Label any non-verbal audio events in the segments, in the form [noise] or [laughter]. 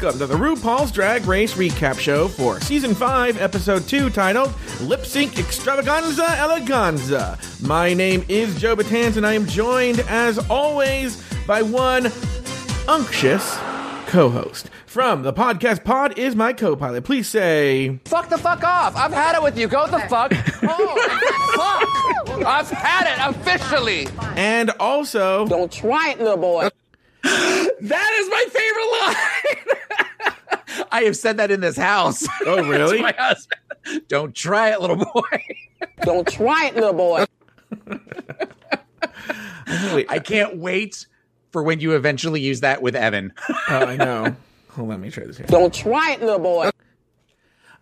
Welcome to the RuPaul's Drag Race recap show for season 5, episode 2, titled Lip Sync Extravaganza Eleganza. My name is Joe Betance, and I am joined, as always, by one unctuous co host. From the podcast pod is my co pilot. Please say. Fuck the fuck off. I've had it with you. Go the fuck [laughs] home. fuck. I've had it officially. And also. Don't try it, little boy. [laughs] That is my favorite line. [laughs] I have said that in this house. [laughs] Oh, really? to my husband. Don't try it, little boy. Don't try it, little boy. [laughs] I can't wait for when you eventually use that with Evan. Oh, I know. Hold on, let me try this here. Don't try it, little boy.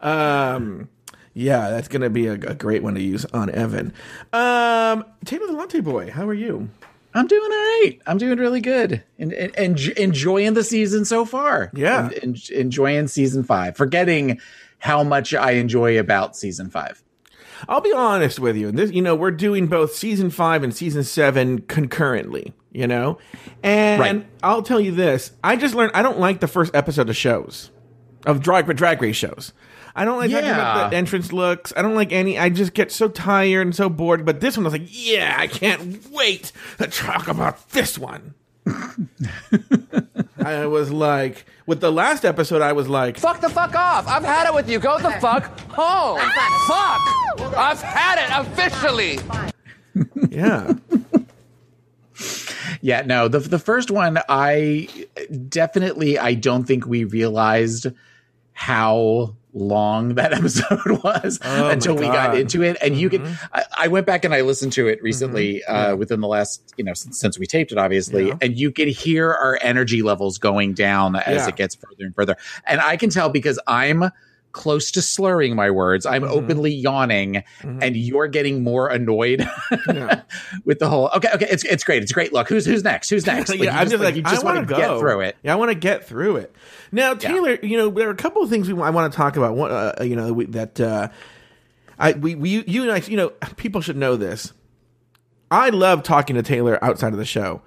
Um, yeah, that's gonna be a, a great one to use on Evan. Um, Taylor the Latte Boy, how are you? I'm doing all right. I'm doing really good and, and, and enjoying the season so far. Yeah. En- enjoying season five, forgetting how much I enjoy about season five. I'll be honest with you. And This, you know, we're doing both season five and season seven concurrently. You know, and Right. I'll tell you this: I just learned I don't like the first episode of shows, of drag drag race shows. I don't like talking about the entrance looks. I don't like any. I just get so tired and so bored. But this one, I was like, yeah, I can't wait to talk about this one. [laughs] I was like, with the last episode, I was like, Fuck the fuck off. I've had it with you. Go the fuck home. Ah! Fuck. I've had it officially. yeah. [laughs] Yeah, no, the the first one, I definitely, I don't think we realized how long that [laughs] episode was Oh until we got into it. And you can, Mm-hmm. I, I went back and I listened to it recently, uh, within the last, you know, since, since we taped it, obviously, Yeah. and you could hear our energy levels going down as Yeah. it gets further and further. And I can tell because I'm close to slurring my words. I'm Mhm. openly yawning, Mhm. and you're getting more annoyed Yeah. [laughs] with the whole. Okay, okay, it's it's great. It's great. Look, who's who's next? Who's [laughs] next? Like, yeah, I'm just like, you I want wanna get through it. Yeah, I want to get through it. Now, Taylor, you know, there are a couple of things we I want to talk about. One, uh, you know, we, that uh, I we, we you and I, you know, people should know this. I love talking to Taylor outside of the show.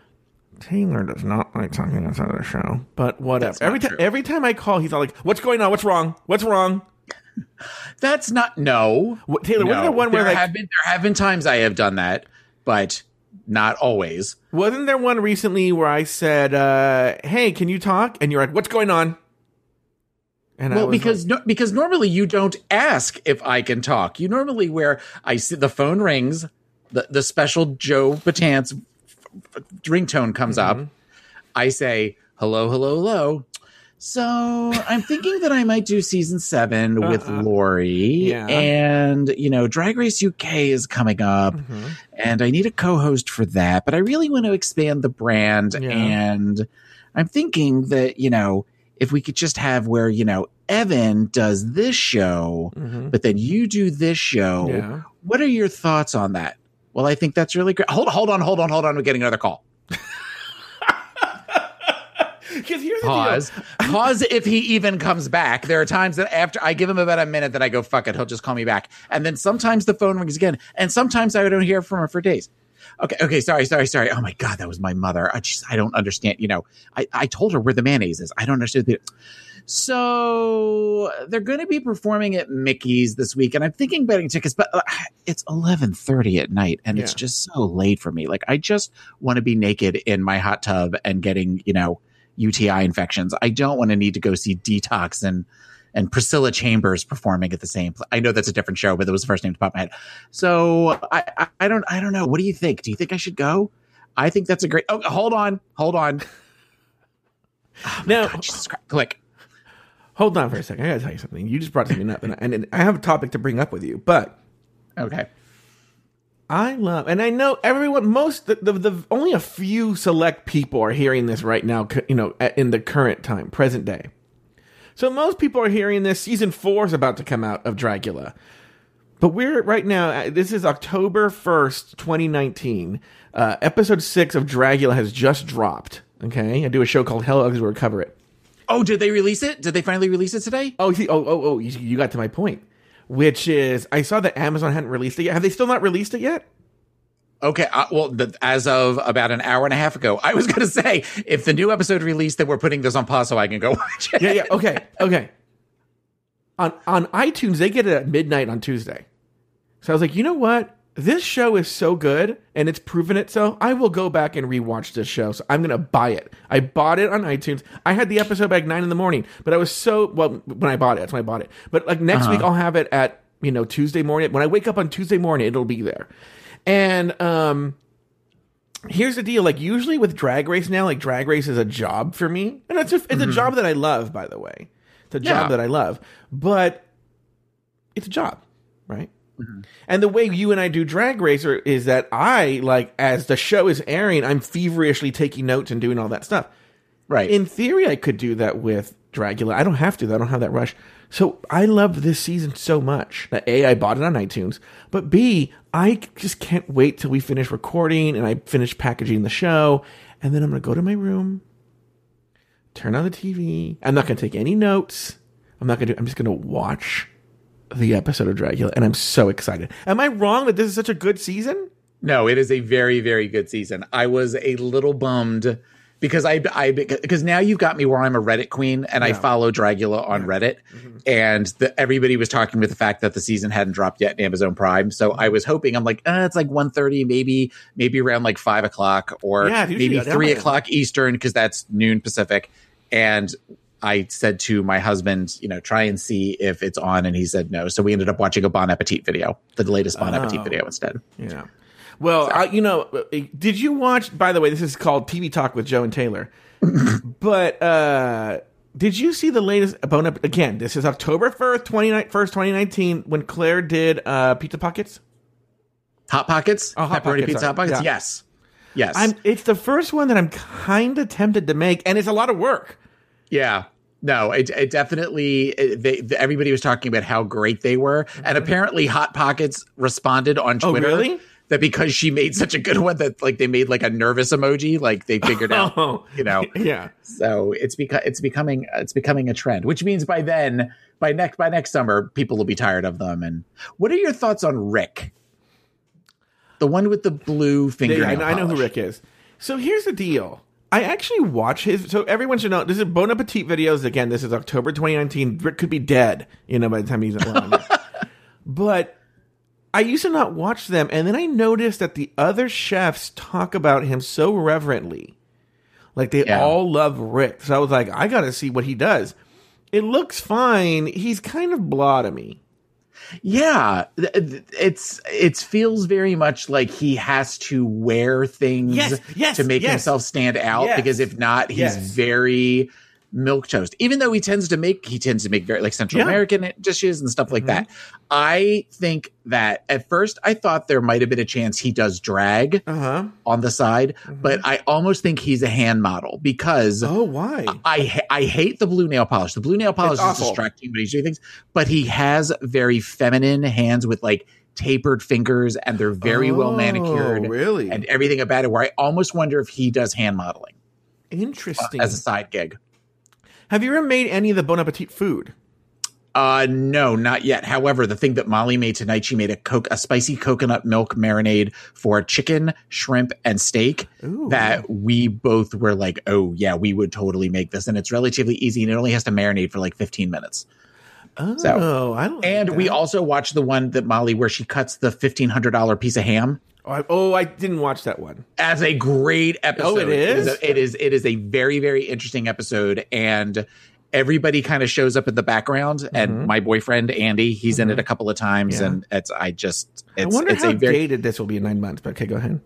Taylor does not like talking outside of the show, but whatever. Every time, every time I call, he's all like, "What's going on? What's wrong? What's wrong?" That's not no. What, Taylor, wasn't there one where there like, have been there have been times I have done that, but not always. wasn't there one recently where I said, uh, "Hey, can you talk?" And you're like, "What's going on?" And I Well, was because no, because normally you don't ask if I can talk. You normally where I see the phone rings, the the special Joe Betance ringtone comes Mm-hmm. up. I say hello, hello, hello. So I'm thinking that I might do season 7 with Uh-uh. Lori, Yeah. and you know, Drag Race UK is coming up, Mhm. and I need a co-host for that. But I really want to expand the brand, Yeah. and I'm thinking that you know, if we could just have where you know Evan does this show, Mhm. but then you do this show. Yeah. What are your thoughts on that? Well, I think that's really great. Hold, hold on, hold on, hold on. We're getting another call. Because here's the deal. Pause. Pause if he even comes back. There are times that after I give him about a minute that I go, fuck it, he'll just call me back. And then sometimes the phone rings again. And sometimes I don't hear from her for days. Okay, okay, sorry, sorry, sorry. Oh my god, that was my mother. I just I don't understand. You know, I, I told her where the mayonnaise is. I don't understand the so they're going to be performing at Mickey's this week, and I'm thinking betting tickets, but uh, it's 11:30 at night, and it's just so late for me. Like I just want to be naked in my hot tub and getting you know UTI infections. I don't want to need to go see Detox and and Priscilla Chambers performing at the same. Pl- I know that's a different show, but that was the first name to pop in my head. So I, I I don't I don't know. What do you think? Do you think I should go? I think that's a great. Oh, hold on, hold on. [laughs] Oh Now- God, Jesus Christ. click. Hold on for a second. I gotta tell you something. You just brought something up, and, and, and I have a topic to bring up with you. But Okay. I love, and I know everyone. Most the, the, the only a few select people are hearing this right now. You know, in the current time, present day. So most people are hearing this. Season four is about to come out of Dragula, but we're right now. uh, This is October first, twenty nineteen. Uh, episode six of Dragula has just dropped. Okay, I do a show called Hell Ugly where we cover it. Oh, did they release it? Did they finally release it today? Oh, oh, oh, oh, you, you got to my point, which is I saw that Amazon hadn't released it yet. Have they still not released it yet? Okay, uh, well, the, as of about an hour and a half ago, I was [laughs] going to say if the new episode released, then we're putting this on pause so I can go [laughs] watch it. Yeah, yeah. Okay, okay. On on iTunes, they get it at midnight on Tuesday. So I was like, you know what? This show is so good and it's proven itself. I will go back and rewatch this show. So I'm gonna buy it. I bought it on iTunes. I had the episode like nine in the morning, but I was so well when I bought it. That's when I bought it. But like next week, I'll have it at you know Tuesday morning. When I wake up on Tuesday morning, it'll be there. And um, here's the deal like usually with drag race now like drag race is a job for me and it's a, it's a job that i love by the way it's a job Yeah. that i love but it's a job right Mm-hmm. and the way you and i do drag racer is that i like as the show is airing i'm feverishly taking notes and doing all that stuff. Right. in theory i could do that with dragula. I don't have to i don't have that rush. So i love this season so much. That a i bought it on itunes but b i just can't wait till we finish recording and i finish packaging the show and then i'm gonna go to my room turn on the tv i'm not gonna take any notes. I'm not gonna do i'm just gonna watch the episode of dragula and i'm so excited. Am i wrong that this is such a good season? No, it is a very, very good season. I was a little bummed because I, I, because now you've got me where I'm a Reddit queen and I follow Dragula on Reddit, and the, everybody was talking with the fact that the season hadn't dropped yet in Amazon Prime. So I was hoping, I'm like, uh, it's like 1.30, maybe, maybe around like five o'clock or Yeah, maybe three o'clock Eastern because that's noon Pacific, and. I said to my husband, you know, try and see if it's on, and he said no. So we ended up watching a Bon Appetit video, the latest Bon Appetit Oh. video instead. Yeah. Well, I, you know, did you watch? By the way, this is called TV Talk with Joe and Taylor. [laughs] but uh, did you see the latest Bon Appetit? This is October first, twenty first, twenty nineteen, when Claire did uh, Pizza Pockets. Hot Pockets? Oh, Hot Pepperoni Pockets, pizza sorry. Hot Pockets? Yeah. Yes. Yes. I'm. It's the first one that I'm kind of tempted to make, and it's a lot of work. Yeah. No, it, it definitely, it, they, the- everybody was talking about how great they were. And apparently Hot Pockets responded on Mm-hmm. Oh, Twitter really? that because she made such a good one that like they made like a nervous emoji, like they figured out, [laughs] Oh, you know, yeah. so it's because it's becoming, it's becoming a trend, which means by then, by next, by next summer, people will be tired of them. And what are your thoughts on Rick? The one with the blue finger fingernail I, know, I know who. Rick is. So here's the deal. I actually watch his. So everyone should know this is Bon Appetit videos. Again, this is October 2019. Rick could be dead, you know, by the time he's on. [laughs] but I used to not watch them, and then I noticed that the other chefs talk about him so reverently, like they Yeah. all love Rick. So I was like, I got to see what he does. It looks fine. He's kind of blah to me. Yeah, it's it feels very much like he has to wear things Yes, yes, to make yes. himself stand out because if not, he's very milquetoast. Even though he tends to make he tends to make very like Central Yeah. Mm-hmm. American dishes and stuff like that. I think that at first I thought there might have been a chance he does drag Uh huh. on the side, but I almost think he's a hand model because Oh, why? I ha- I hate the blue nail polish. The blue nail polish is awful. distracting when he's doing things, but he has very feminine hands with like tapered fingers, and they're very well manicured. Oh, Really? And everything about it, where I almost wonder if he does hand modeling Interesting. as a side gig. Have you ever made any of the Bon Appetit food? Uh, no, not yet. However, the thing that Molly made tonight, she made a coke, a spicy coconut milk marinade for chicken, shrimp, and steak. Ooh. That we both were like, oh yeah, we would totally make this, and it's relatively easy, and it only has to marinate for like fifteen minutes. Oh, So- I like And we also watched the one that Molly, where she cuts the fifteen hundred dollar piece of ham. Oh I, oh, I didn't watch that one. As a great episode. Oh, it is? a- it is. It is a very very interesting episode, and everybody kind of shows up in the background. And my boyfriend Andy, he's in it a couple of times, Mm-hmm. Yeah. and it's I just it's I wonder it's how a very. dated this will be in nine months. But okay, go ahead.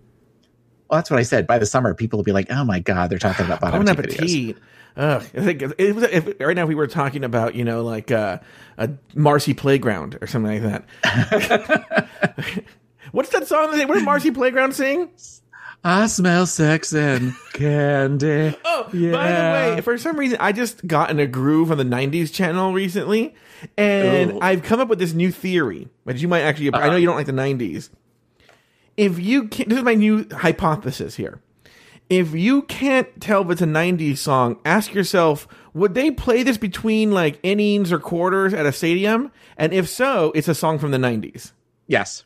Well, that's what I said. By the summer, people will be like, "Oh my god, they're talking about [sighs] Bon Bon Appetit videos." Appetit. Ugh, I think it was, if, right now we were talking about you know like uh, a Marcy Playground or something like that. [laughs] [laughs] What's that song? that they- What did Marcy Playground sing? I smell sex and candy. [laughs] Oh, yeah. by the way, for some reason, I just got in a groove on the '90s channel recently, and Ooh. I've come up with this new theory, which you might actually. I know uh-huh. you don't like the '90s. If you can, this is my new hypothesis here. If you can't tell if it's a '90s song, ask yourself: Would they play this between like innings or quarters at a stadium? And if so, it's a song from the '90s. Yes.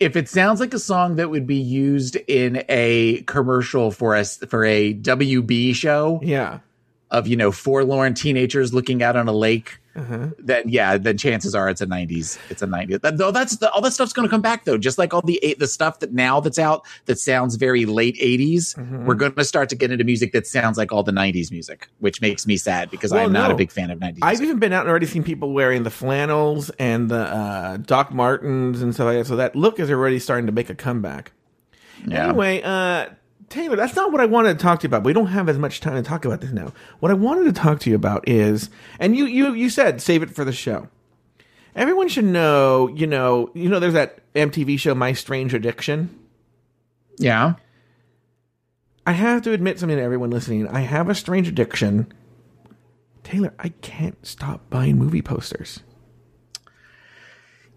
If it sounds like a song that would be used in a commercial for us for a WB show Yeah. of you know forlorn teenagers looking out on a lake, Uh-huh. then yeah, then chances are it's a '90s. It's a '90s. That, though that's the, all that stuff's going to come back though. Just like all the eight, the stuff that now that's out that sounds very late '80s. Mm-hmm. We're going to start to get into music that sounds like all the '90s music, which makes me sad because Well, I'm not no. a big fan of '90s. I've music. even been out and already seen people wearing the flannels and the uh, Doc Martens and stuff like that. So that look is already starting to make a comeback. Yeah. Anyway, uh, Taylor, that's not what I wanted to talk to you about. We don't have as much time to talk about this now. What I wanted to talk to you about is, and you you you said save it for the show. Everyone should know, you know, you know, there's that MTV show My Strange Addiction. yeah. I have to admit something to everyone listening. I have a strange addiction. Taylor, I can't stop buying movie posters.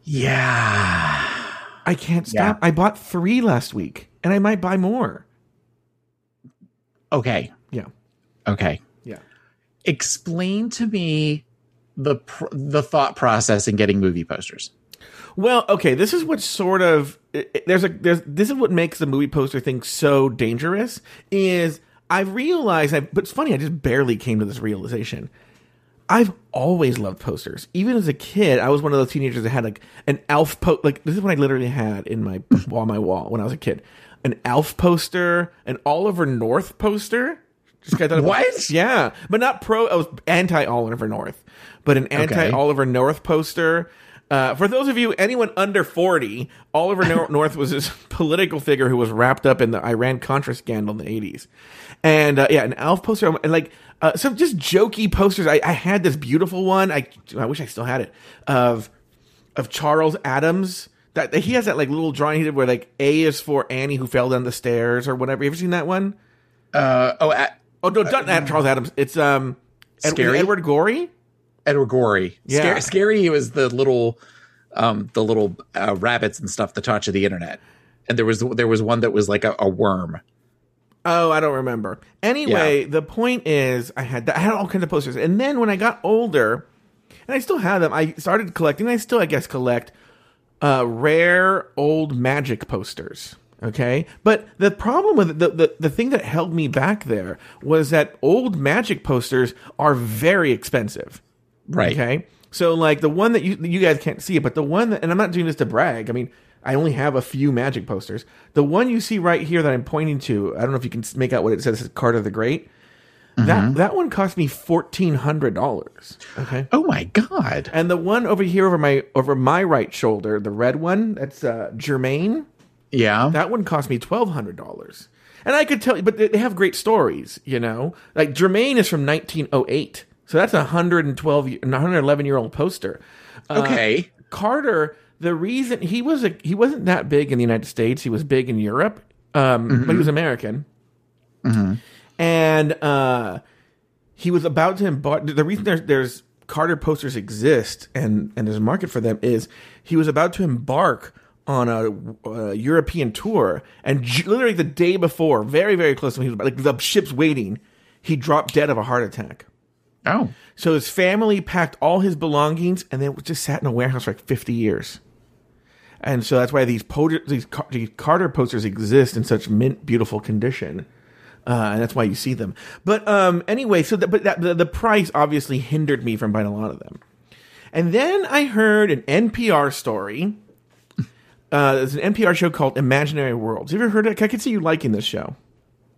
Yeah. I can't stop. I bought three last week, and I might buy more. Okay. Yeah, Okay. yeah. Explain to me the pr- the thought process in getting movie posters. Well, okay. This is what sort of there's a there's this is what makes the movie poster thing so dangerous. Is I've realized, I, but it's funny. I just barely came to this realization. I've always loved posters. Even as a kid, I was one of those teenagers that had like an Alf po Like this is what I literally had in my [laughs] on my wall when I was a kid. An Alf poster, an Oliver North poster. Just 'cause I thought it was- What? Yeah, but not pro. I was anti Oliver North, but an anti Oliver North poster. Uh, for those of you, anyone under forty, Oliver [laughs] North was this political figure who was wrapped up in the Iran Contra scandal in the eighties, and uh, yeah, an Alf poster and like uh, some just jokey posters. I, I had this beautiful one. I I wish I still had it of of Charles Addams. That he has that like little drawing he did where like A is for Annie who fell down the stairs or whatever. You ever seen that one? Uh, oh, at, Oh no, not, not Charles Addams. It's um Scarry? Edward Gorey. Edward Gorey. Yeah. Scarry, Scarry was the little, um, the little uh, rabbits and stuff that taught you the internet. And there was there was one that was like a, a worm. Oh, I don't remember. Anyway, the point is, I had I had all kinds of posters, and then when I got older, and I still have them, I started collecting. I still, I guess, collect uh, rare old magic posters. Okay, but the problem with the, the the thing that held me back there was that old magic posters are very expensive. Right. Okay. So like the one that you you guys can't see it, but the one that and I'm not doing this to brag. I mean, I only have a few magic posters. The one you see right here that I'm pointing to, I don't know if you can make out what it says. It says Carter the Great. That that one cost me fourteen hundred dollars. Okay. Oh my god. And the one over here over my over my right shoulder, the red one, that's uh Germain. Yeah. That one cost me twelve hundred dollars. And I could tell you, but they have great stories, you know. Like Germain is from nineteen oh eight, so that's a hundred and twelve, one hundred eleven year old poster. Uh, okay. Carter, the reason he was a he wasn't that big in the United States. He was big in Europe, um, but he was American. And uh, he was about to embark. The reason there's there's Carter posters exist and and there's a market for them is he was about to embark on a, a European tour, and j- literally the day before, very very close to when he was like the ship's waiting, he dropped dead of a heart attack. Oh. So his family packed all his belongings and then just sat in a warehouse for like 50 years. And so that's why these, po- these, Car- these Carter posters exist in such mint, beautiful condition. Uh, and that's why you see them. But um, anyway, so the, but that, the, the price obviously hindered me from buying a lot of them. And then I heard an NPR story. Uh, there's an NPR show called Imaginary Worlds. Have you ever heard of it? I could see you liking this show.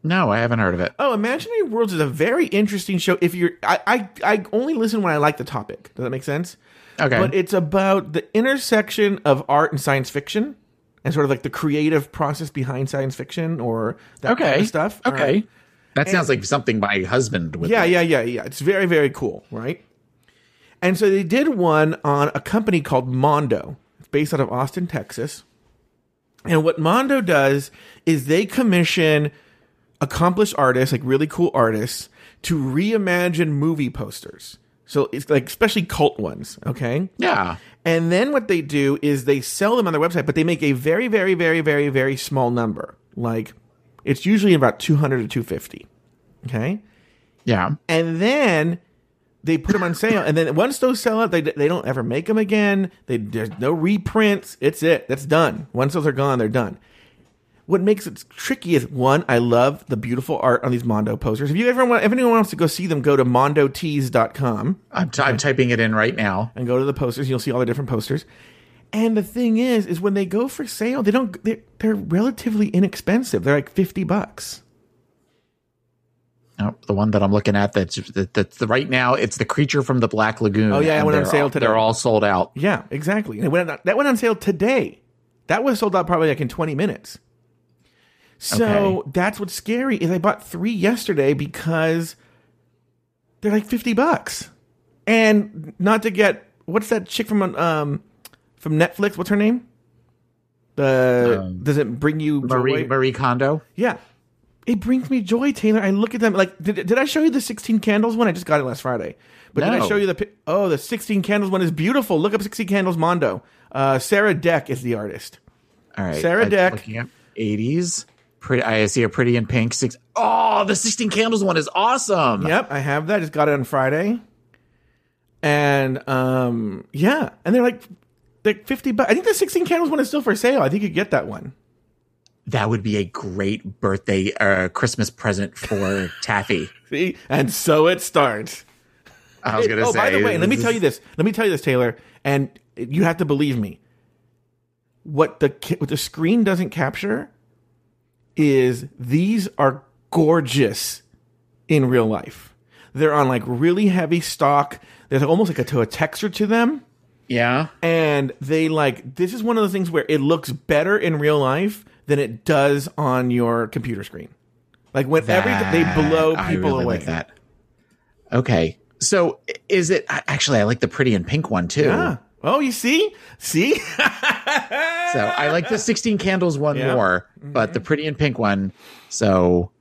No, I haven't heard of it. Oh, Imaginary Worlds is a very interesting show. If you're, I, I, I only listen when I like the topic. Does that make sense? Okay. But it's about the intersection of art and science fiction, and sort of like the creative process behind science fiction or that kind of stuff. Okay. All right? That sounds like something my husband would. Yeah, like. yeah, yeah, yeah. It's very, very cool, right? And so they did one on a company called Mondo. It's based out of Austin, Texas. And what Mondo does is they commission accomplished artists, like really cool artists, to reimagine movie posters. So it's like especially cult ones, okay? Yeah. And then what they do is they sell them on their website, but they make a very, very, very, very, very small number. Like it's usually about 200 to 250. Okay? Yeah. And then they put them on sale, and then once those sell out, they they don't ever make them again. They, there's no reprints. It's it. That's done. Once those are gone, they're done. What makes it tricky is one, I love the beautiful art on these Mondo posters. If you ever want, if anyone wants to go see them, go to mondotees.com I'm, t- I'm typing it in right now. and go to the posters. You'll see all the different posters. And the thing is, is when they go for sale, they don't. They're, they're relatively inexpensive. They're like fifty bucks. Oh, the one that I'm looking at that's that, that's the right now. It's the creature from the Black Lagoon. Oh, yeah, it went on sale all- today. They're all sold out. Yeah, exactly. And it went on, that went on sale today. That was sold out probably like in 20 minutes. So Okay. that's what's scary is I bought three yesterday because they're like 50 bucks. And not to get what's that chick from um from Netflix? What's her name? The does it bring you Um, Marie joy? Marie Kondo. Yeah. It brings me joy, Taylor. I look at them like did, did I show you the 16 candles one? I just got it last Friday. But did I show you the Oh, the 16 candles one is beautiful. Look up 16 candles Mondo. Uh, Sarah Deck is the artist. All right, Sarah Deck. 80s. Pretty. I see a pretty in pink. Six. Oh, the 16 candles one is awesome. Yep, I have that. Just got it on Friday. And um yeah, and they're like like 50 bucks. I think the 16 candles one is still for sale. I think you get that one. That would be a great birthday uh Christmas present for [laughs] Taffy. See? And so it starts. I was gonna oh, say. by the way, let me tell you this. Let me tell you this, Taylor, and you have to believe me. What the what the screen doesn't capture is these are gorgeous in real life. They're on like really heavy stock. There's almost like a, to a texture to them, Yeah. and they like this is one of the things where it looks better in real life than it does on your computer screen. Like when every they blow people I really away. Like that. Okay. So is it actually? I like the pretty and pink one too. Yeah. Oh, you see, see. [laughs] So I like the 16 candles one Yeah. more, but the mm-hmm. pretty and pink one. So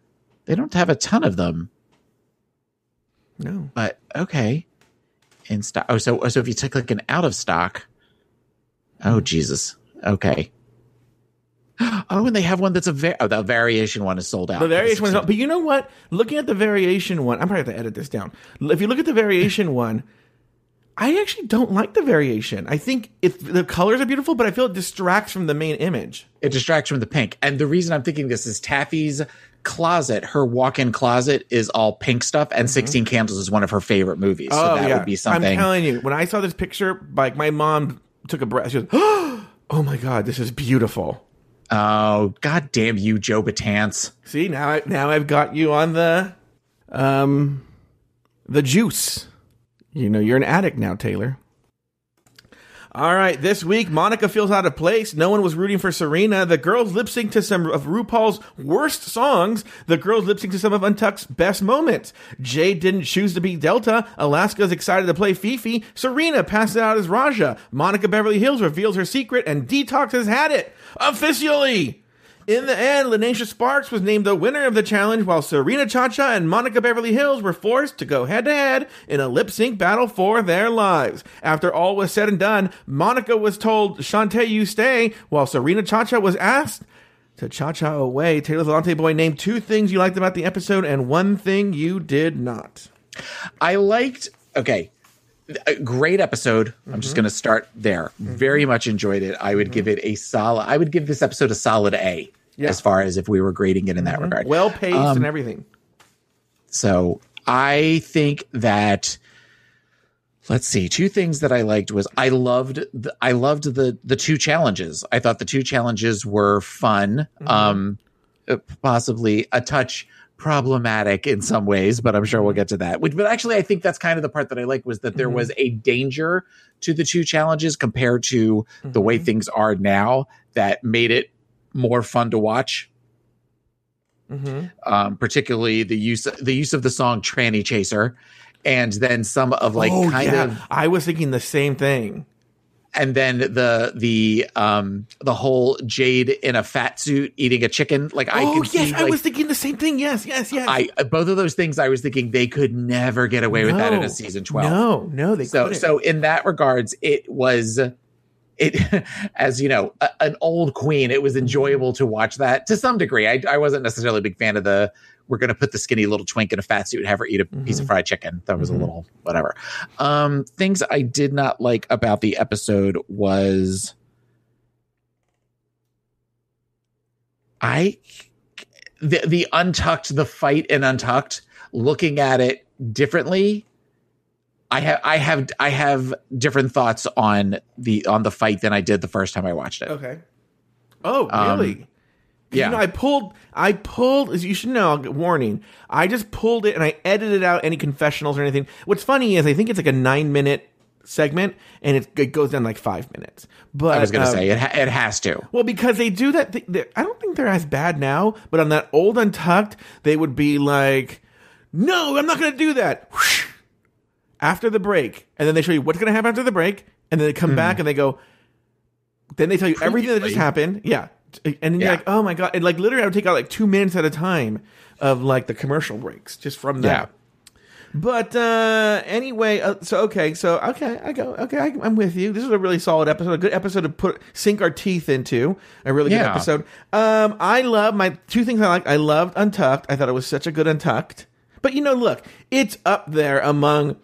they don't have a ton of them, no. but okay. In stock. Oh, so oh, so if you took like an out of stock. Oh Jesus. Okay. [gasps] Oh, and they have one that's a va- oh, the variation one is sold out. The variation one, is but you know what? Looking at the variation one, I'm probably have to edit this down. If you look at the variation [laughs] one, I actually don't like the variation. I think it, the colors are beautiful, but I feel it distracts from the main image. it distracts from the pink. And the reason I'm thinking this is Taffy's closet, her walk-in closet is all pink stuff, and 16 Candles is one of her favorite movies. So that would be something. Mm-hmm. Oh, I'm telling you, when I saw this picture, like my mom took a breath. She goes, [gasps] "Oh my god, this is beautiful." oh, god damn you, Joe Betance. See now, I, now I've got you on the, um, the juice. You know, you're an addict now, Taylor. All right, this week Monica feels out of place. No one was rooting for Serena. The girls lip sync to some of RuPaul's worst songs. The girls lip sync to some of Untucked's best moments. Jade didn't choose to be Delta. Alaska's excited to play Fifi. Serena passes out as Raja. Monica Beverly Hills reveals her secret, and Detox has had it officially. In the end, Lineysha Sparx was named the winner of the challenge, while Serena Chacha and Monica Beverly Hills were forced to go head to head in a lip sync battle for their lives. After all was said and done, Monica was told, Shantae, you stay, while Serena Chacha was asked to cha cha away. Taylor the Latte Boy named two things you liked about the episode and one thing you did not. I liked, okay, a great episode. I'm Mm-hmm. just going to start there. Very much enjoyed it. I would give it a solid, I would give this episode a solid A. Yeah. Mm-hmm. As far as if we were grading it in that regard. Well paced and everything. So I think that let's see, two things that I liked was I loved the, I loved the the two challenges. I thought the two challenges were fun. Um uh, possibly a touch problematic in some ways, but I'm sure we'll get to that. Which but actually I think that's kind of the part that I like was that there was a danger to the two challenges compared to the way things are now that made it more fun to watch Mm-hmm. um, particularly the use the use of the song "Tranny Chaser," and then some of like oh, kind yeah. of, I was thinking the same thing. And then the the um the whole Jade in a fat suit eating a chicken. Like I oh, yes. see, I like, was thinking the same thing. Yes, yes, yes. I both of those things. I was thinking they could never get away with that in a season twelve. No, no, they so couldn't. so in that regards, it was. It, [laughs] as you know, a, an old queen. It was enjoyable to watch that to some degree. I, I wasn't necessarily a big fan of the we're going to put the skinny little twink in a fat suit and have her eat a piece Mm-hmm. of fried chicken. That was a little whatever. Um, things I did not like about the episode was I the the untucked the fight and untucked looking at it differently i have i have i have different thoughts on the on the fight than i did the first time i watched it Okay. Oh, Um, really? Yeah. You know, I pulled, I pulled, as you should know, warning, I just pulled it and I edited out any confessionals or anything. What's funny is I think it's like a nine minute segment and it, it goes down like five minutes. But i was going to um, say it, ha- it has to Well, because they do that. Th- I don't think they're as bad now, but on that old Untucked, they would be like, "No, I'm not going to do that." Whoosh. After the break, and then they show you what's going to happen after the break, and then they come back and they go. Then they tell you everything that just happened. Yeah, and then you're like, "Oh my god!" And like literally, I would take out like two minutes at a time of like the commercial breaks just from that. But uh anyway, uh, so okay, so okay, I go, okay, I, I'm with you. This is a really solid episode, a good episode to put sink our teeth into. A really good Yeah. episode. Um, I love my two things I like. I loved Untucked. I thought it was such a good Untucked. But you know, look, it's up there among.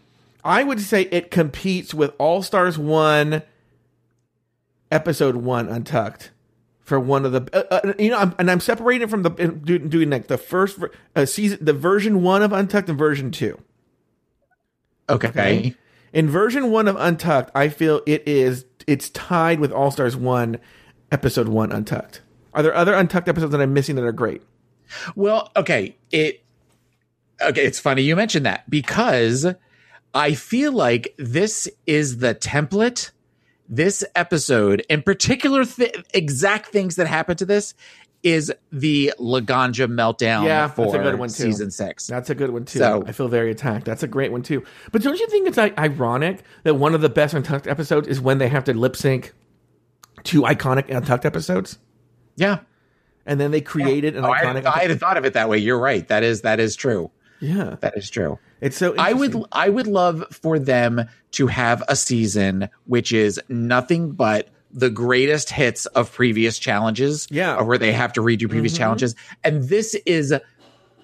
I would say it competes with All Stars One, Episode One Untucked. For one of the, uh, uh, you know, I'm, and I'm separating from the doing, like the first uh, season, the version one of Untucked and version two. okay, Okay. In version one of Untucked, I feel it is it's tied with All Stars one, episode one Untucked. Are there other Untucked episodes that I'm missing that are great? well okay it okay it's funny you mentioned that because i feel like this is the template this episode in particular th- exact things that happen to this is the laganja meltdown Yeah, that's a for good one, too. season six That's a good one too. So- I feel very attacked. That's a great one too. But don't you think it's like, ironic that one of the best Untucked episodes is when they have to lip sync two iconic Untucked episodes, yeah and then they created an Oh, I, iconic. hadn't, I hadn't thought of it that way. You're right. That is that is true. yeah, That is true. It's so. I would. I would love for them to have a season which is nothing but the greatest hits of previous challenges. Yeah. Mm-hmm. where they have to redo previous challenges, and this is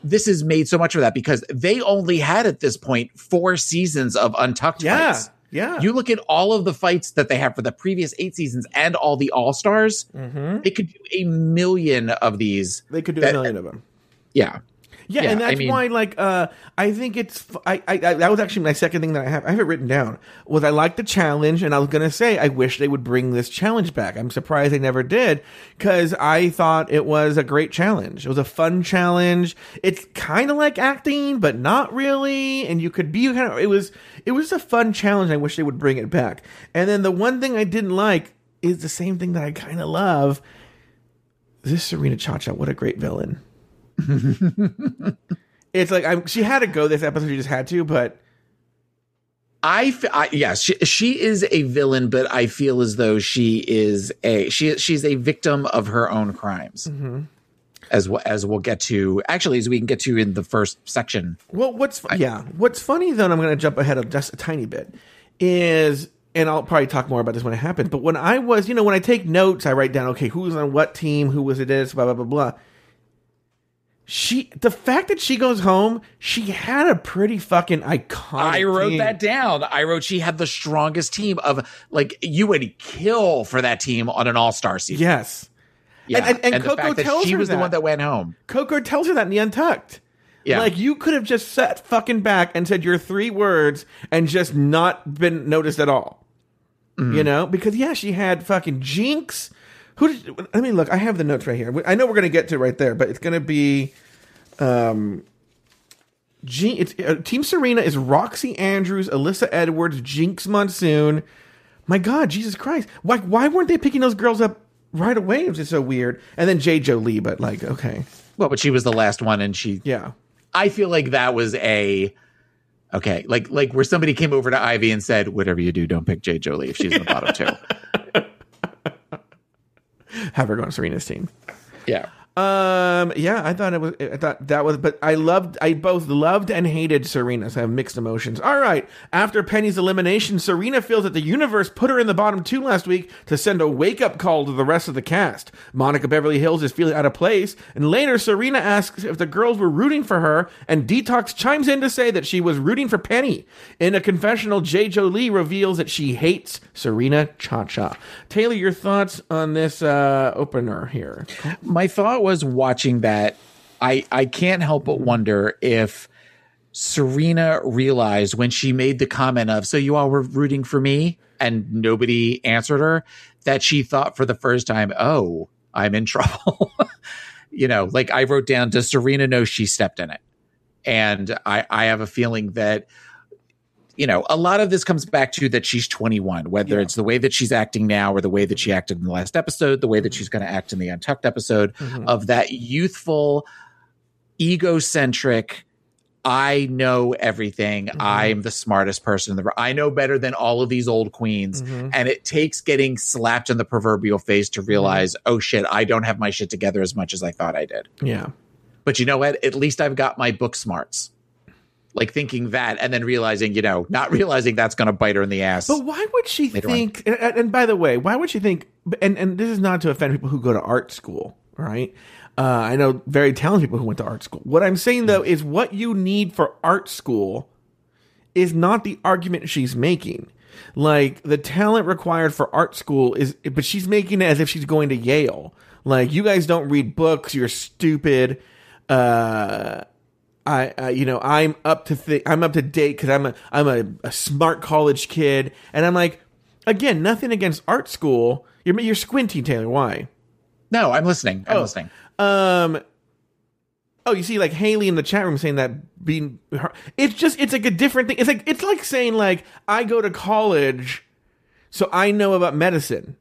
this is made so much of that because they only had at this point four seasons of untucked Yeah, fights. yeah. You look at all of the fights that they have for the previous eight seasons and all the all stars. Mhm. They could do a million of these. They could do that- a million of them. Yeah. Yeah, Yeah, and I that's mean- why, like, uh, I think it's—I—that was actually my second thing that I have. I have it written down. Was I like the challenge, and I was gonna say I wish they would bring this challenge back. I'm surprised they never did because I thought it was a great challenge. It was a fun challenge. It's kind of like acting, but not really. And you could be kind of. It was. It was a fun challenge. I wish they would bring it back. And then the one thing I didn't like is the same thing that I kind of love. This Serena Chacha, what a great villain. [laughs] it's like I'm, she had to go this episode. She just had to, but I, I yes, she, she is a villain, but I feel as though she is a she she's a victim of her own crimes. Mm-hmm. As well as we'll get to, actually, as we can get to in the first section. well, what's yeah, what's funny though, and I'm going to jump ahead of just a tiny bit, is and I'll probably talk more about this when it happens. But when I was, you know, when I take notes, I write down, okay, who's on what team, who was it is, blah blah blah blah. She, the fact that she goes home, she had a pretty fucking iconic. I wrote team. that down. I wrote she had the strongest team of like you would kill for that team on an all star season. Yes, yeah. and- and- and the Coco that tells she her was the one that went home. Coco tells her that in the Untucked. Yeah. Like you could have just sat fucking back and said your three words and just not been noticed at all. Mm-hmm. You know, because yeah, she had fucking Jinx. Who did? Let me look. I have the notes right here. I know we're gonna get to right there, but it's gonna be, um, Jin- it's, uh, Team Serena is Roxxxy Andrews, Alyssa Edwards, Jinx Monsoon. My God, Jesus Christ! Why why weren't they picking those girls up right away? It was just so weird. And then Jade Jolie, but like okay, Well, but she was the last one, and she yeah. I feel like that was a okay, like like where somebody came over to Ivy and said, "Whatever you do, don't pick Jade Jolie if she's in the bottom two. [laughs] have her go on Serena's team. Yeah, Um, yeah, I thought it was. I thought that was, but I loved. I both loved and hated Serena. So I have mixed emotions. All right. After Penny's elimination, Serena feels that the universe put her in the bottom two last week to send a wake up call to the rest of the cast. Monica Beverly Hills is feeling out of place, and later Serena asks if the girls were rooting for her, and Detox chimes in to say that she was rooting for Penny. In a confessional, Jade Jolie reveals that she hates Serena Cha Cha. Taylor, your thoughts on this uh, opener here? My thought was watching that, I I can't help but wonder if Serena realized when she made the comment of "So you all were rooting for me," and nobody answered her, that she thought for the first time, "Oh, I'm in [laughs] trouble." you know, like I wrote down, "Does Serena know she stepped in it?" And I I have a feeling that you know, a lot of this comes back to that she's 21, whether Yeah. it's the way that she's acting now or the way that she acted in the last episode, the way that mm-hmm. she's going to act in the Untucked episode mm-hmm. of that youthful, egocentric, I know everything. Mm-hmm. I'm the smartest person in the room. I know better than all of these old queens. And it takes getting slapped in the proverbial face to realize, oh shit, I don't have my shit together as much as I thought I did. Yeah. But you know what? At least I've got my book smarts. Like thinking that and then realizing, you know, not [laughs] realizing that's going to bite her in the ass. But why would she think? And, and by the way, why would she think? And and this is not to offend people who go to art school, right? Uh, I know very talented people who went to art school. What I'm saying though is what you need for art school is not the argument she's making. Like the talent required for art school is, but she's making it as if she's going to Yale. Like you guys don't read books, you're stupid. Uh, I, uh, you know, I'm up to th- I'm up to date because I'm a I'm a, a smart college kid, and I'm like, again, nothing against art school. You're you're squinting, Taylor. Why? no, I'm listening. I'm Oh. listening. Um. Oh, you see, like Haley in the chat room saying that being, her, it's just it's like a different thing. It's like it's like saying like I go to college, so I know about medicine.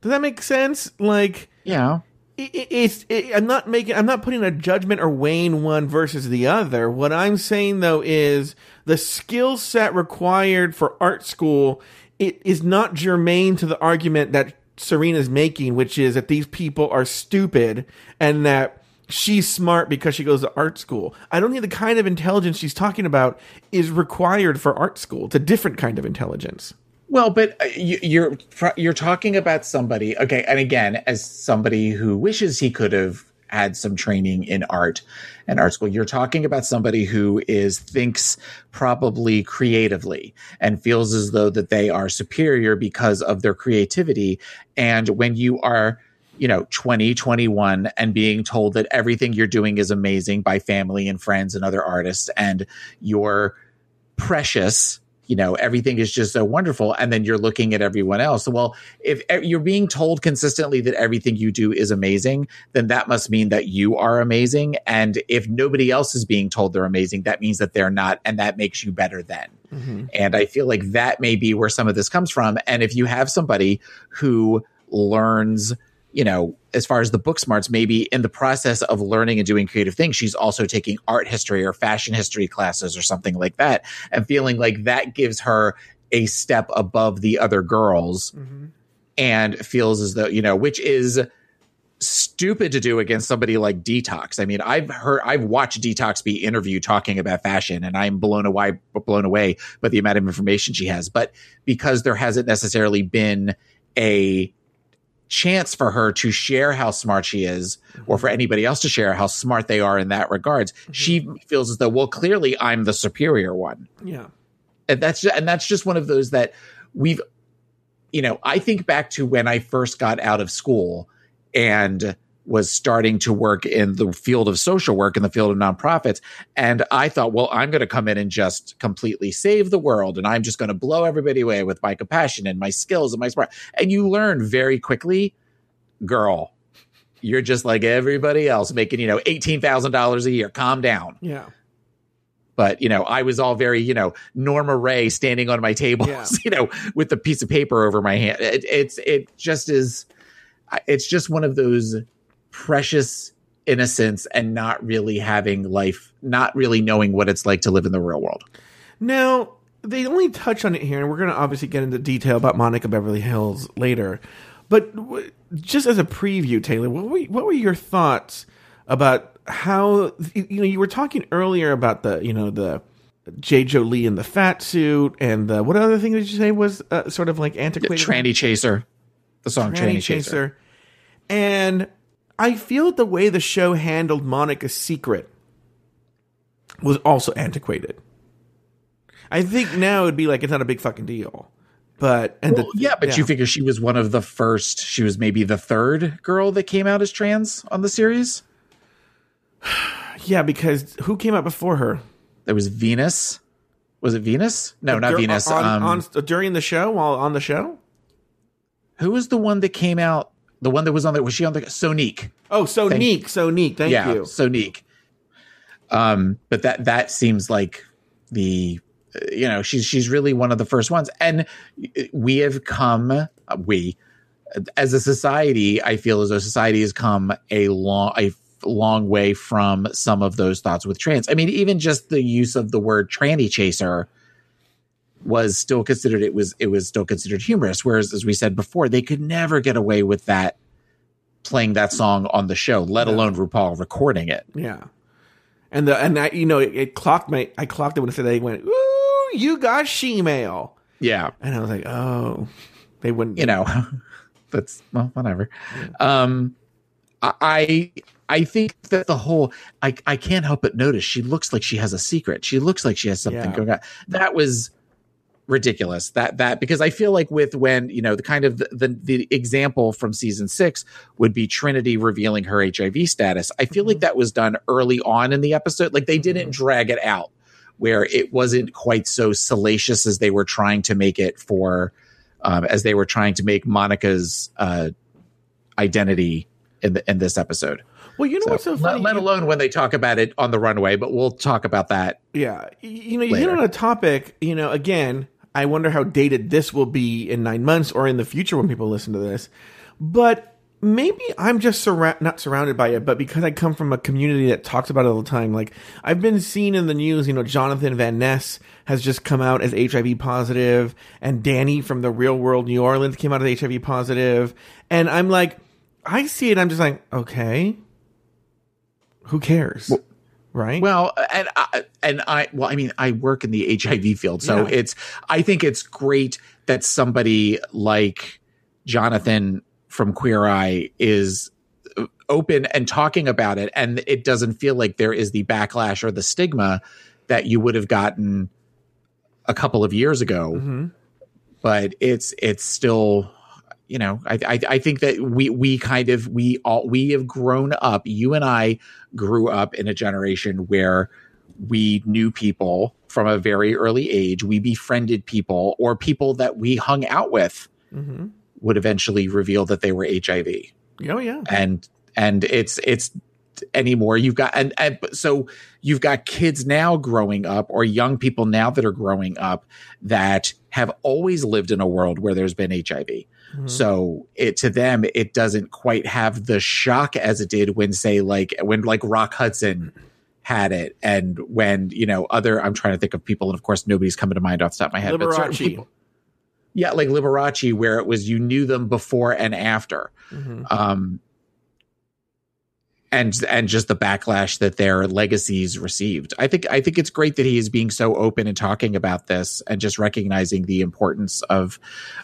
Does that make sense? Like Yeah. It, it- it's it, I'm not making I'm not putting a judgment or weighing one versus the other. What I'm saying though is the skill set required for art school it is not germane to the argument that Serena's making, which is that these people are stupid and that she's smart because she goes to art school. I don't think the kind of intelligence she's talking about is required for art school. It's a different kind of intelligence. Well, but uh, you, you're you're talking about somebody. Okay, and again, as somebody who wishes he could have had some training in art and art school, you're talking about somebody who is thinks probably creatively and feels as though that they are superior because of their creativity. And when you are you know 20 21 and being told that everything you're doing is amazing by family and friends and other artists and you're precious you know everything is just so wonderful and then you're looking at everyone else. Well if you're being told consistently that everything you do is amazing then that must mean that you are amazing and if nobody else is being told they're amazing that means that they're not and that makes you better then. Mm-hmm. And i feel like that may be where some of this comes from and if you have somebody who learns you know, as far as the book smarts, maybe in the process of learning and doing creative things, she's also taking art history or fashion history classes or something like that, and feeling like that gives her a step above the other girls mm-hmm. and feels as though, you know, which is stupid to do against somebody like Detox. I mean, I've heard, I've watched Detox be interviewed talking about fashion, and I'm blown away, blown away by the amount of information she has. But because there hasn't necessarily been a chance for her to share how smart she is or mm-hmm. for anybody else to share how smart they are in that regards. Mm-hmm. She feels as though well clearly i'm the superior one. Yeah. and that's just, and that's just one of those that we've you know i think back to when i first got out of school and was starting to work in the field of social work in the field of nonprofits and i thought well i'm going to come in and just completely save the world and i'm just going to blow everybody away with my compassion and my skills and my smart and you learn very quickly girl you're just like everybody else making you know $18000 a year calm down Yeah. but you know i was all very you know Norma Rae standing on my table Yeah. [laughs] you know with a piece of paper over my hand it, it's it just is it's just one of those precious innocence and not really having life not really knowing what it's like to live in the real world Now, they only touch on it here, and we're going to obviously get into detail about Monica Beverly Hills later. But w- just as a preview, Taylor, what were what were your thoughts about how you know you were talking earlier about the you know the Jade Jolie in the fat suit and the what other thing did you say was uh, sort of like antiquated Tranny Chaser. The song Tranny, Tranny Chaser. Chaser. And I feel the way the show handled Monica's secret was also antiquated. I think now it'd be like it's not a big fucking deal. But and Well, the, yeah, but you figure she was one of the first. She was maybe the third girl that came out as trans on the series. [sighs] yeah, because who came out before her? There was Venus. Was it Venus? No, not Dur- Venus. On, um, on- during the show, while on the show. who was the one that came out? The one that was on there was she on the Sonique? Oh, so Thank- neat. Thank yeah, you. Sonique. Um, but that that seems like the you know she's she's really one of the first ones, and we have come we as a society. I feel as though society has come a long a long way from some of those thoughts with trans. I mean, even just the use of the word tranny chaser was still considered it was it was still considered humorous whereas as we said before they could never get away with that playing that song on the show let Yeah. alone RuPaul recording it. Yeah. And the and I you know it, it clocked my I clocked it when it said they went ooh you got she shemale. Yeah. And I was like oh. They wouldn't you know [laughs] that's well whatever. Um i i think that the whole i i can't help but notice she looks like she has a secret. She looks like she has something Yeah. going on. That was ridiculous. That that because i feel like with when you know the kind of the, the the example from season six would be trinity revealing her hiv status. I feel like that was done early on in the episode. Like they didn't drag it out where it wasn't quite so salacious as they were trying to make it for um, as they were trying to make monica's uh identity in the, in this episode. Well you know so, what's so funny? let, let alone when they talk about it on the runway but we'll talk about that Yeah, you know, you hit on a topic. You know, again, I wonder how dated this will be in nine months or in the future when people listen to this. But maybe I'm just surra- not surrounded by it, but because I come from a community that talks about it all the time. Like I've been seen in the news, you know, Jonathan Van Ness has just come out as HIV positive, and Danny from the Real World New Orleans came out as HIV positive, and I'm like, I see it, I'm just like, okay, who cares, right? Well, and I, and I, well, I mean, I work in the HIV field, so Yeah. it's. I think it's great that somebody like Jonathan from Queer Eye is open and talking about it, and it doesn't feel like there is the backlash or the stigma that you would have gotten a couple of years ago. Mhm. But it's it's still. You know, I, I I think that we we kind of we all we have grown up. You and I grew up in a generation where we knew people from a very early age. We befriended people or people that we hung out with hmm would eventually reveal that they were HIV. Oh yeah. And and it's it's anymore you've got and, and so you've got kids now growing up or young people now that are growing up that have always lived in a world where there's been HIV. Mhm. So it to them it doesn't quite have the shock as it did when say like when like Rock Hudson had it and when you know other I'm trying to think of people and of course nobody's coming to mind off the top of my head but certain Liberace. people yeah like Liberace where it was you knew them before and after Mhm. um and and just the backlash that their legacies received. I think I think it's great that he is being so open and talking about this and just recognizing the importance of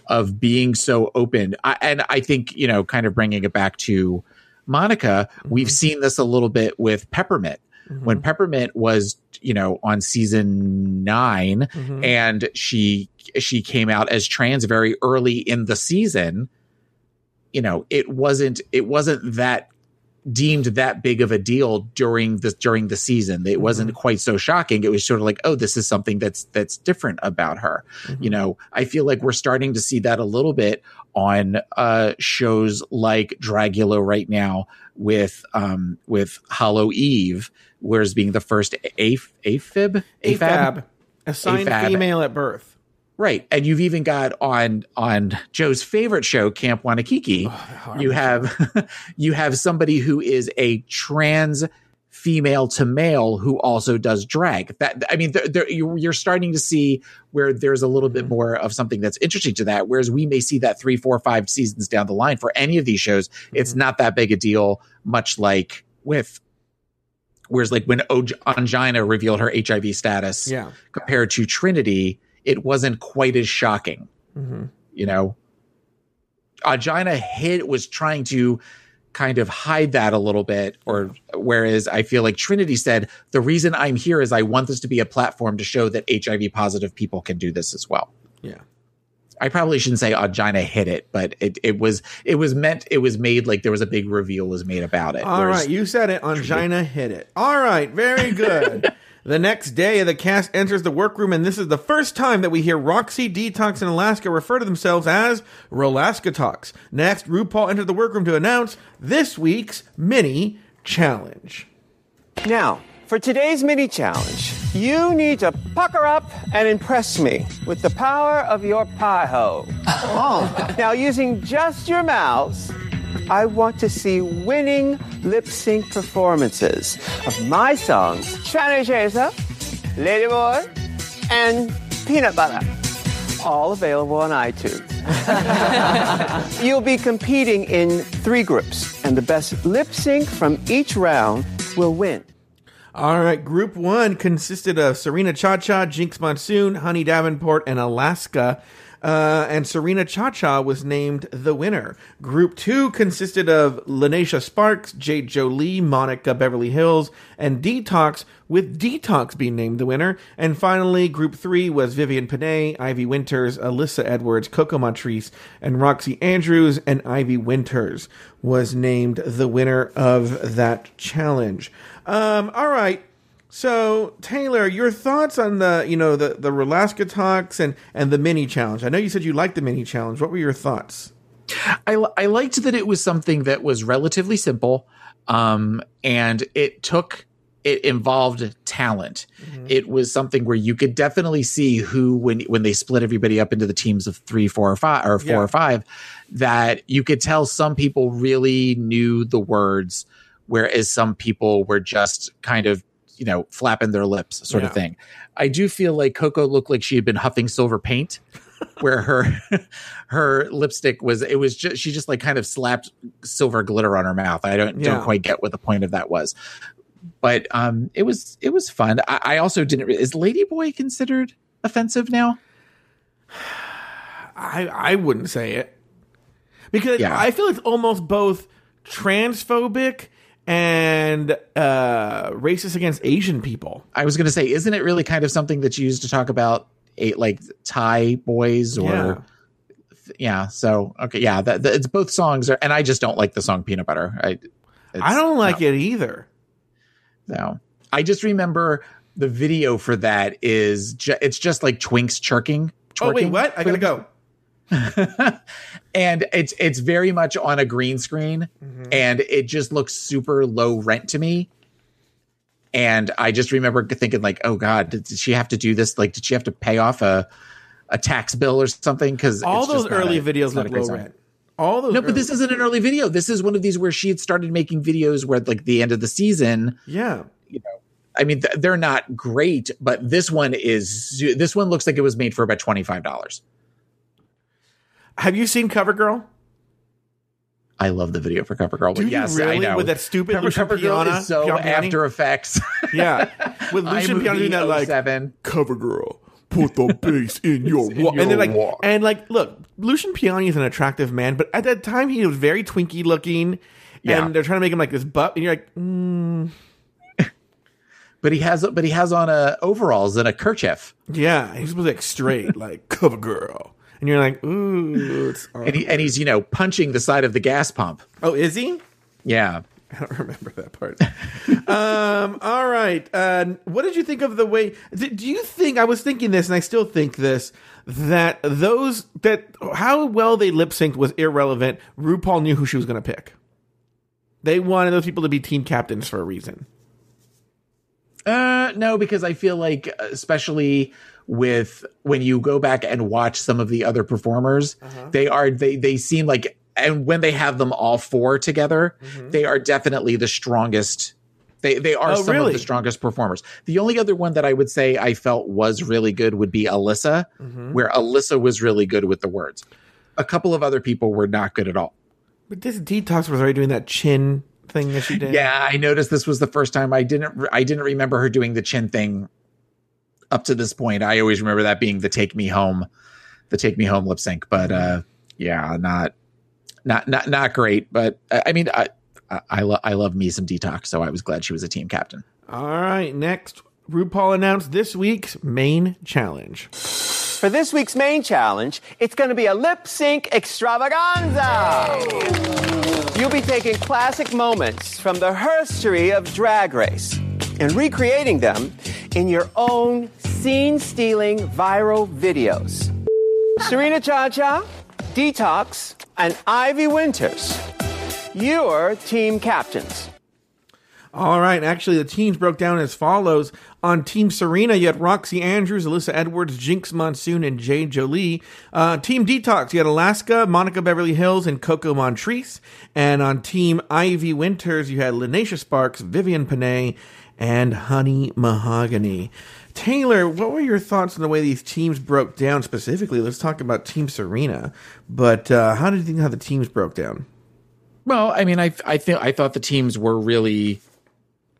of being so open. I, and I think you know, kind of bringing it back to Monica, we've seen this a little bit with Peppermint when Peppermint was you know on season 9 Mhm. and she she came out as trans very early in the season you know it wasn't it wasn't that deemed that big of a deal during the during the season. It wasn't quite so shocking. It was sort of like oh this is something that's that's different about her. You know i feel like we're starting to see that a little bit on uh shows like dragula right now with um with hollow eve whereas being the first a aphib AFAB, assigned AFAB. female at birth. Right. And you've even got on on Joe's favorite show, Camp Wannakiki, you have [laughs] you have somebody who is a trans female to male who also does drag. That I mean, there, there, you're, starting to see where there's a little bit more of something that's interesting to that. Whereas we may see that three, four, five seasons down the line for any of these shows, it's not that big a deal. Much like with Whereas, like when o- Ongina revealed her HIV status, Yeah. compared to Trinity, it wasn't quite as shocking. Mm-hmm. You know, Ongina hid was trying to kind of hide that a little bit, or whereas I feel like Trinity said the reason I'm here is I want this to be a platform to show that HIV positive people can do this as well. Yeah. I probably shouldn't say Ongina hit it, but it, it was it was meant it was made like there was a big reveal was made about it. All whereas- right, you said it. Ongina hit it. All right, very good. [laughs] the next day, the cast enters the workroom, and this is the first time that we hear Roxxxy, Detox, and Alaska refer to themselves as Rolaskatox. Next, RuPaul entered the workroom to announce this week's mini challenge. Now, for today's mini challenge, you need to pucker up and impress me with the power of your pie hole. Oh. Now, using just your mouths, I want to see winning lip sync performances of my songs, China Chaser, Ladyboy, and Peanut Butter. All available on iTunes. [laughs] You'll be competing in three groups, and the best lip sync from each round will win. All right, Group One consisted of Serena Cha Cha, Jinkx Monsoon, Honey Davenport, and Alaska. Uh, and Serena ChaCha was named the winner. Group two consisted of Lineysha Sparx, Jade Jolie, Monica Beverly Hillz, and Detox, with Detox being named the winner. And finally, group three was Vivienne Pinay, Ivy Winters, Alyssa Edwards, Coco Montrese, and Roxxxy Andrews, and Ivy Winters was named the winner of that challenge. Um, all right. So Taylor, your thoughts on the you know the the Rolaskatox and and the mini challenge? I know you said you liked the mini challenge. What were your thoughts? I, I liked that it was something that was relatively simple um, and it took it involved talent it was something where you could definitely see who when when they split everybody up into the teams of three four or five or four Yeah. or five that you could tell some people really knew the words whereas some people were just kind of you know flapping their lips sort of thing. I do feel like coco looked like she had been huffing silver paint [laughs] where her her lipstick was it was just she just like kind of slapped silver glitter on her mouth. I don't Yeah. don't quite get what the point of that was. But um it was it was fun. I, I also didn't is ladyboy considered offensive now? I I wouldn't say it. Because Yeah. I feel it's almost both transphobic and uh, racist against Asian people. i was going to say isn't it really kind of something that's used to talk about a, like thai boys or Yeah. yeah, so okay yeah that, that- it's both songs are and i just don't like the song peanut butter i I don't like it either. No, I just remember the video for that is ju- it's just like Twinks chirking. Oh wait, what? I gotta go. [laughs] and it's it's very much on a green screen, Mm-hmm. and it just looks super low rent to me. And I just remember thinking like, oh god, did, did she have to do this? Like, did she have to pay off a a tax bill or something? Because All those early videos look low rent. All those. No, but this isn't an early video. This is one of these where she had started making videos where, like, the end of the season, yeah. you know I mean, th- they're not great, but this one is. This one looks like it was made for about twenty five dollars. Have you seen CoverGirl? I love the video for CoverGirl, Do yes, really? I know With that stupid Cover, Lucian CoverGirl Piane- is so? After Effects. [laughs] Yeah, with Lucian [laughs] Piane doing that like seven. CoverGirl. Put the [laughs] bass in your In walk. And then like walk. and like look, Lucian Piane is an attractive man, but at that time he was very twinky looking. Yeah. And they're trying to make him like this butt, and you're like, mm, But he has, but he has on a overalls and a kerchief, yeah, he's supposed to like straight, like CoverGirl, and you're like, ooh, it's and he and he's you know punching the side of the gas pump. oh, is he? Yeah, I don't remember that part. um, all right. Uh, what did you think of the way? Do, do you think I was thinking this, and I still think this that those that how well they lip synced was irrelevant. RuPaul knew who she was going to pick. They wanted those people to be team captains for a reason. Uh, no, because I feel like, especially with when you go back and watch some of the other performers, they are they they seem like, and when they have them all four together, they are definitely the strongest. They they are Oh, some really? of the strongest performers. The only other one that I would say I felt was really good would be Alyssa, Mm-hmm. where Alyssa was really good with the words. A couple of other people were not good at all. But this detox was already doing that chin thing that she did. Yeah, I noticed this was the first time I didn't I didn't remember her doing the chin thing up to this point. I always remember that being the take me home, the take me home lip sync. But uh, yeah, not not not not great. But uh, I mean, I I, I, lo- I love me some detox, so I was glad she was a team captain. All right, next, RuPaul announced this week's main challenge. For this week's main challenge, it's going to be a lip sync extravaganza. You'll be taking classic moments from the history of Drag Race and recreating them in your own scene stealing viral videos. Serena Chacha, Detox, and Ivy Winters, your team captains. All right, actually, the teams broke down as follows. On Team Serena, you had Roxxxy Andrews, Alyssa Edwards, Jinkx Monsoon, and Jade Jolie. Uh, team Detox, you had Alaska, Monica Beverly Hillz, and Coco Montrese. And on Team Ivy Winters, you had Lineysha Sparx, Vivienne Pinay, and Honey Mahogany. Taylor, what were your thoughts on the way these teams broke down specifically? Let's talk about Team Serena. But uh, how did you think how the teams broke down? Well, I mean, I I think I thought the teams were really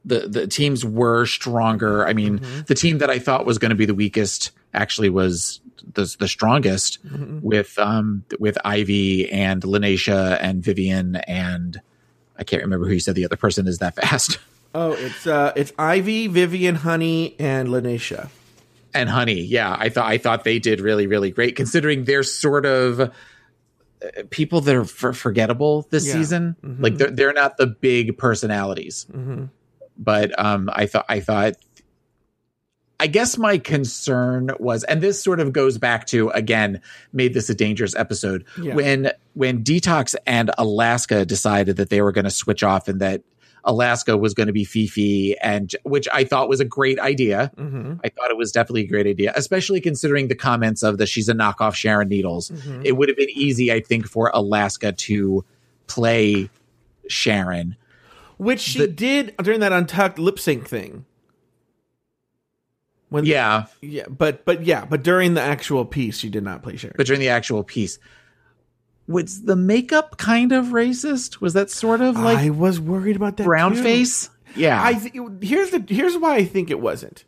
the the teams were stronger. I mean, the team that I thought was going to be the weakest actually was the the strongest with um with Ivy and Lineysha and Vivienne and I can't remember who you said the other person is that fast. [laughs] Oh, it's uh, it's Ivy, Vivienne, Honey, and Lineysha. and Honey, yeah, I thought I thought they did really really great considering they're sort of uh, people that are for- forgettable this Yeah. season. Like they're they're not the big personalities, but um, I thought I thought. I guess my concern was, and this sort of goes back to again, made this a dangerous episode Yeah. when when Detox and Alaska decided that they were going to switch off and that Alaska was going to be Phi Phi, and which I thought was a great idea. Mm-hmm. I thought it was definitely a great idea, especially considering the comments of that she's a knockoff Sharon Needles. It would have been easy, I think, for Alaska to play Sharon. Which she The- did during that untucked lip sync thing. When Yeah, yeah, but but yeah, but during the actual piece, she did not play Sharon. but during the actual piece, was the makeup kind of racist? Was that sort of like I was worried about that brown too. face? Yeah, I th- here's the here's why I think it wasn't.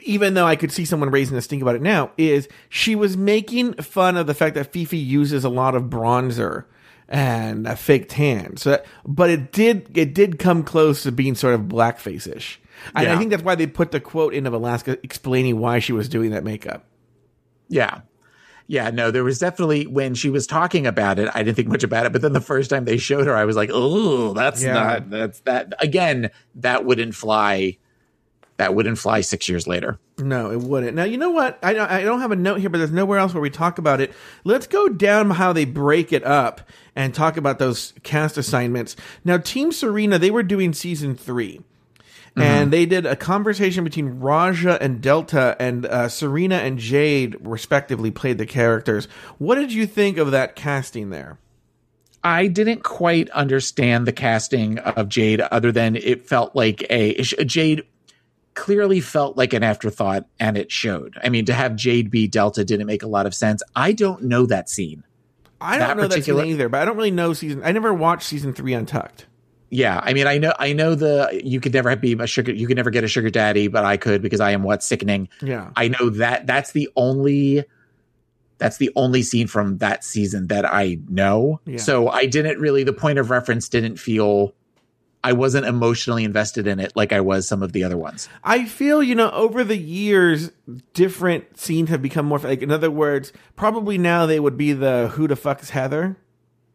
Even though I could see someone raising a stink about it now, is she was making fun of the fact that Phi Phi uses a lot of bronzer and a fake tan. So, that, but it did it did come close to being sort of blackface ish. And I think that's why they put the quote in of Alaska explaining why she was doing that makeup. Yeah. Yeah, no, there was definitely when she was talking about it, I didn't think much about it. But then the first time they showed her, I was like, oh, that's Yeah. not, that's that. Again, that wouldn't fly. That wouldn't fly six years later. No, it wouldn't. Now, you know what? I don't, I don't have a note here, but there's nowhere else where we talk about it. Let's go down how they break it up and talk about those cast assignments. Now, Team Serena, they were doing season three. And they did a conversation between Raja and Delta, and uh, Serena and Jade, respectively, played the characters. What did you think of that casting there? I didn't quite understand the casting of Jade other than it felt like a Jade clearly felt like an afterthought and it showed. I mean, to have Jade be Delta didn't make a lot of sense. I don't know that scene. I don't That know that scene either, but I don't really know season. I never watched season three Untucked. Yeah, I mean, I know, I know the you could never be a sugar, you could never get a sugar daddy, but I could because I am what sickening. Yeah. I know that that's the only that's the only scene from that season that I know. Yeah. So I didn't really the point of reference didn't feel I wasn't emotionally invested in it like I was some of the other ones. I feel, you know, over the years, different scenes have become more like, in other words, probably now they would be the who the fuck is Heather?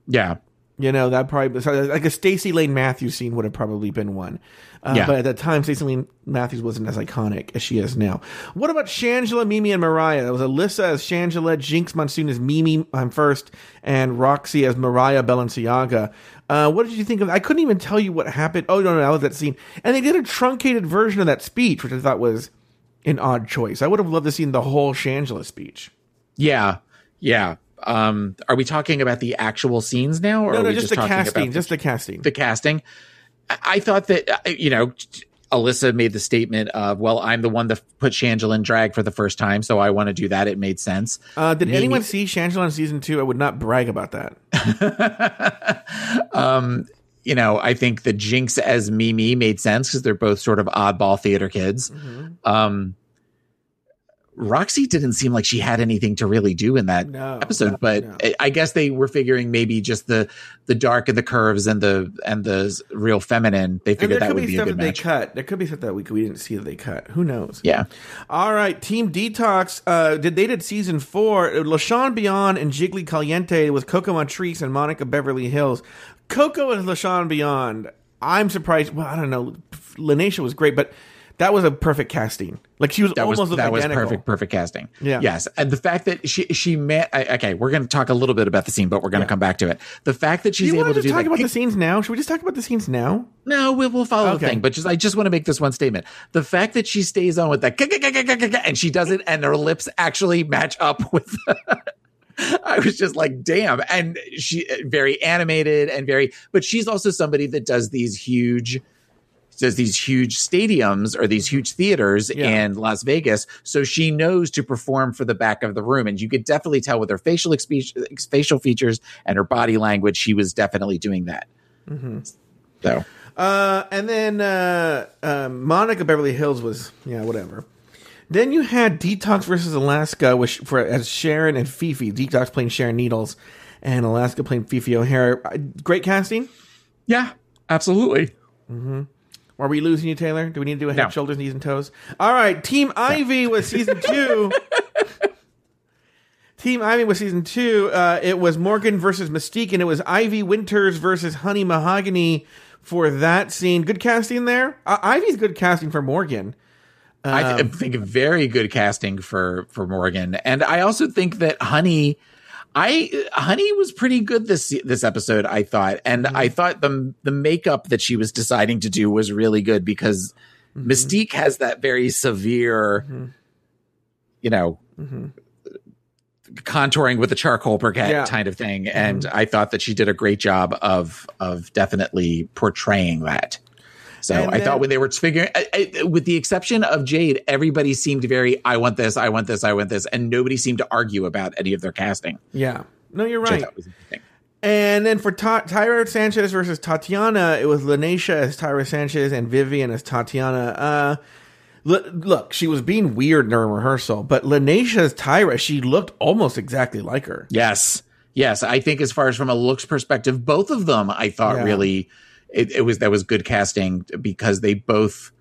Yeah. You know, that probably, so like a Stacy Layne Matthews scene would have probably been one. Uh, Yeah. But at that time, Stacy Layne Matthews wasn't as iconic as she is now. What about Shangela, Mimi, and Mariah? That was Alyssa as Shangela, Jinkx Monsoon as Mimi um, first, and Roxxxy as Mariah Balenciaga. Uh, what did you think of? I couldn't even tell you what happened. Oh no, no, that was that scene. And they did a truncated version of that speech, which I thought was an odd choice. I would have loved to seen the whole Shangela speech. Yeah. Yeah. Um are we talking about the actual scenes now or No, are no, we just, the talking casting, about just the casting. the casting? I, thought that uh, you know. Alyssa made the statement of, "Well, I'm the one that put Shangela in drag for the first time, so I want to do that." It made sense. Uh, did Mimi- anyone see Shangela in season two? I would not brag about that. [laughs] um, you know, I think the Jinkx as Mimi made sense because they're both sort of oddball theater kids. Um, Roxxxy didn't seem like she had anything to really do in that No, episode, but no. I- guess they were figuring maybe just the the dark and the curves and the and the real feminine. They figured that would be be a good that they match. cut. There could be stuff that we, we didn't see that they cut. Who knows? Yeah, All right, Team Detox. Uh, did they did season four? Latrice Royale and Jiggly Caliente with Coco Montrese and Monica Beverly Hillz. Coco and Latrice Royale. I'm surprised. Well, I don't know. Lineysha was great, but that was a perfect casting. Like she was that was almost that was perfect, perfect casting. Yeah. Yes, and the fact that she she met. I, okay, we're going to talk a little bit about the scene, but we're going to come back to it. The fact that she's able to do talk about the scenes now? Should we just talk about the scenes now? No, we'll, we'll follow Okay. the thing. But just I just want to make this one statement: the fact that she stays on with that and she does it, and her lips actually match up with. [laughs] I was just like, damn, and she very animated and very, but she's also somebody that does these huge. Does these huge stadiums or these huge theaters Yeah. in Las Vegas, so she knows to perform for the back of the room, and you could definitely tell with her facial expe- facial features and her body language, she was definitely doing that. So Uh, and then uh, um, Monica Beverly Hillz was yeah whatever. Then you had Detox versus Alaska which for as Sharon and Phi Phi. Detox playing Sharon Needles, and Alaska playing Phi Phi O'Hara. Uh, Great casting. Yeah, absolutely. Are we losing you, Taylor? Do we need to do a head, No. shoulders, knees, and toes? All right, Team Ivy was season [laughs] two. Team Ivy was season two. Uh, it was Morgan versus Mystique, and it was Ivy Winters versus Honey Mahogany for that scene. Good casting there. Uh, Ivy's good casting for Morgan. I th- think very good casting for for Morgan, and I also think that Honey, I Honey was pretty good this this episode. I thought, and mm-hmm. I thought the the makeup that she was deciding to do was really good because mm-hmm. Mystique has that very severe, mm-hmm. you know. contouring with the charcoal briquette Yeah. kind of thing and i thought that she did a great job of of definitely portraying that so And i then- thought when they were figuring I, I, with the exception of jade everybody seemed very i want this i want this i want this and nobody seemed to argue about any of their casting Yeah. No, you're right. And then for Ta- Tyra Sanchez versus Tatiana, it was Lineysha as Tyra Sanchez and Vivienne as Tatiana. Uh, l- look, she was being weird during rehearsal, but Lineysha as Tyra, she looked almost exactly like her. Yes. Yes. I think as far as from a looks perspective, both of them I thought Yeah. really it, it was that was good casting because they both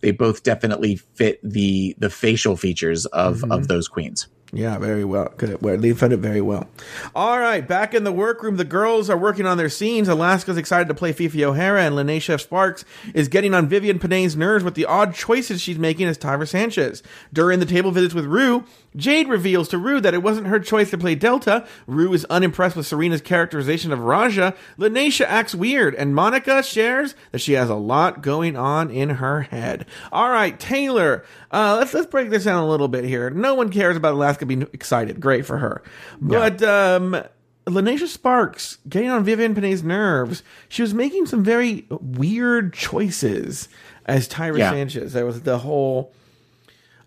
they both definitely fit the the facial features of Mm-hmm. of those queens. Yeah, very well. Good. Well, they found it very well. All right, back in the workroom, the girls are working on their scenes. Alaska's excited to play Phi Phi O'Hara, and Lineysha Sparx is getting on Vivienne Pinay's nerves with the odd choices she's making as Tyra Sanchez. During the table visits with Rue, Jade reveals to Rue that it wasn't her choice to play Delta. Rue is unimpressed with Serena's characterization of Raja. Lineysha acts weird, and Monica shares that she has a lot going on in her head. All right, Taylor, uh, let's let's break this down a little bit here. No one cares about Alaska being excited. Great for her, but um, Lineysha Sparx getting on Vivienne Pinay's nerves. She was making some very weird choices as Tyra Yeah. Sanchez. There was the whole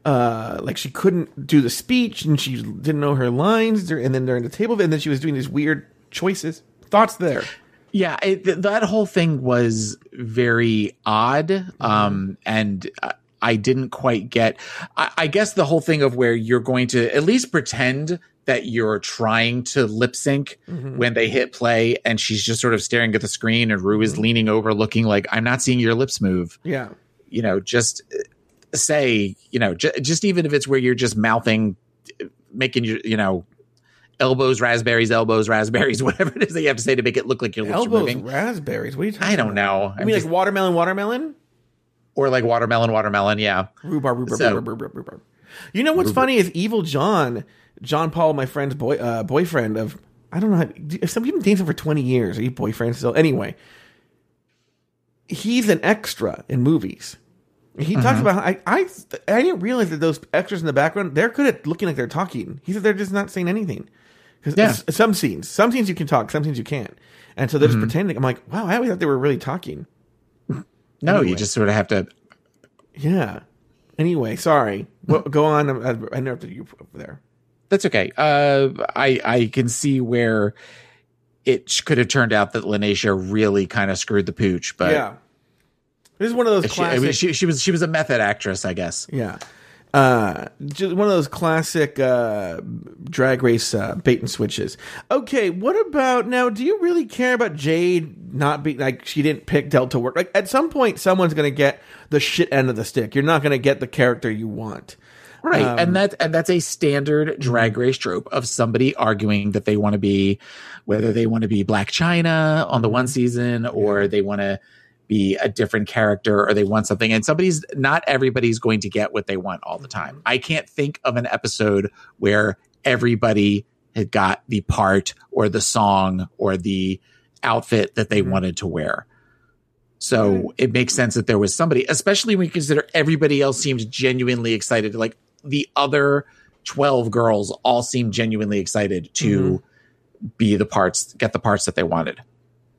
uh, like she couldn't do the speech and she didn't know her lines and then during the table and then she was doing these weird choices thoughts there Yeah, it, th- that whole thing was very odd, um, and uh, I didn't quite get. I, I guess the whole thing of where you're going to at least pretend that you're trying to lip sync when they hit play, and she's just sort of staring at the screen, and Rue is leaning over, looking like I'm not seeing your lips move. yeah You know, just uh, say, you know, j- just even if it's where you're just mouthing, making your, you know. Elbows, raspberries, elbows, raspberries, [laughs] whatever it is that you have to say to make it look like your lips are elbows moving. raspberries what are you talking I don't know. I mean just- like watermelon watermelon or like watermelon, watermelon. Yeah. rhubarb rhubarb, So- rhubarb, rhubarb, rhubarb. you know what's funny is evil john john paul my friend's boy uh, boyfriend of i don't know how, if some people dated him for 20 years are you boyfriend still anyway he's an extra in movies He Mm-hmm. talks about how I, I I didn't realize that those extras in the background they're good at looking like they're talking. He said they're just not saying anything. Because Yeah. some scenes, some scenes you can talk, some scenes you can't, and so they're Mm-hmm. just pretending. I'm like, wow, I always thought they were really talking. No, Anyway. you just sort of have to. Yeah. Anyway, sorry. Well, [laughs] go on. I, interrupted you over there. That's okay. Uh, I I can see where it could have turned out that Lineysha really kind of screwed the pooch, but yeah. This is one of those she, I mean, she, she was she was a method actress, I guess. yeah. Uh, just one of those classic uh, drag race uh, bait and switches. Okay, what about now? Do you really care about Jade not being like she didn't pick Delta work? Like at some point, someone's going to get the shit end of the stick. You're not going to get the character you want. Right. Um, and that and that's a standard drag mm-hmm. race trope of somebody arguing that they want to be whether they want to be Black China on the one season or they want to be a different character or they want something and somebody's not everybody's going to get what they want all the Mm-hmm. time. I can't think of an episode where everybody had got the part or the song or the outfit that they Mhm. wanted to wear. So it makes sense that there was somebody, especially when you consider everybody else seemed genuinely excited. Like the other 12 girls all seemed genuinely excited to be the parts, get the parts that they wanted.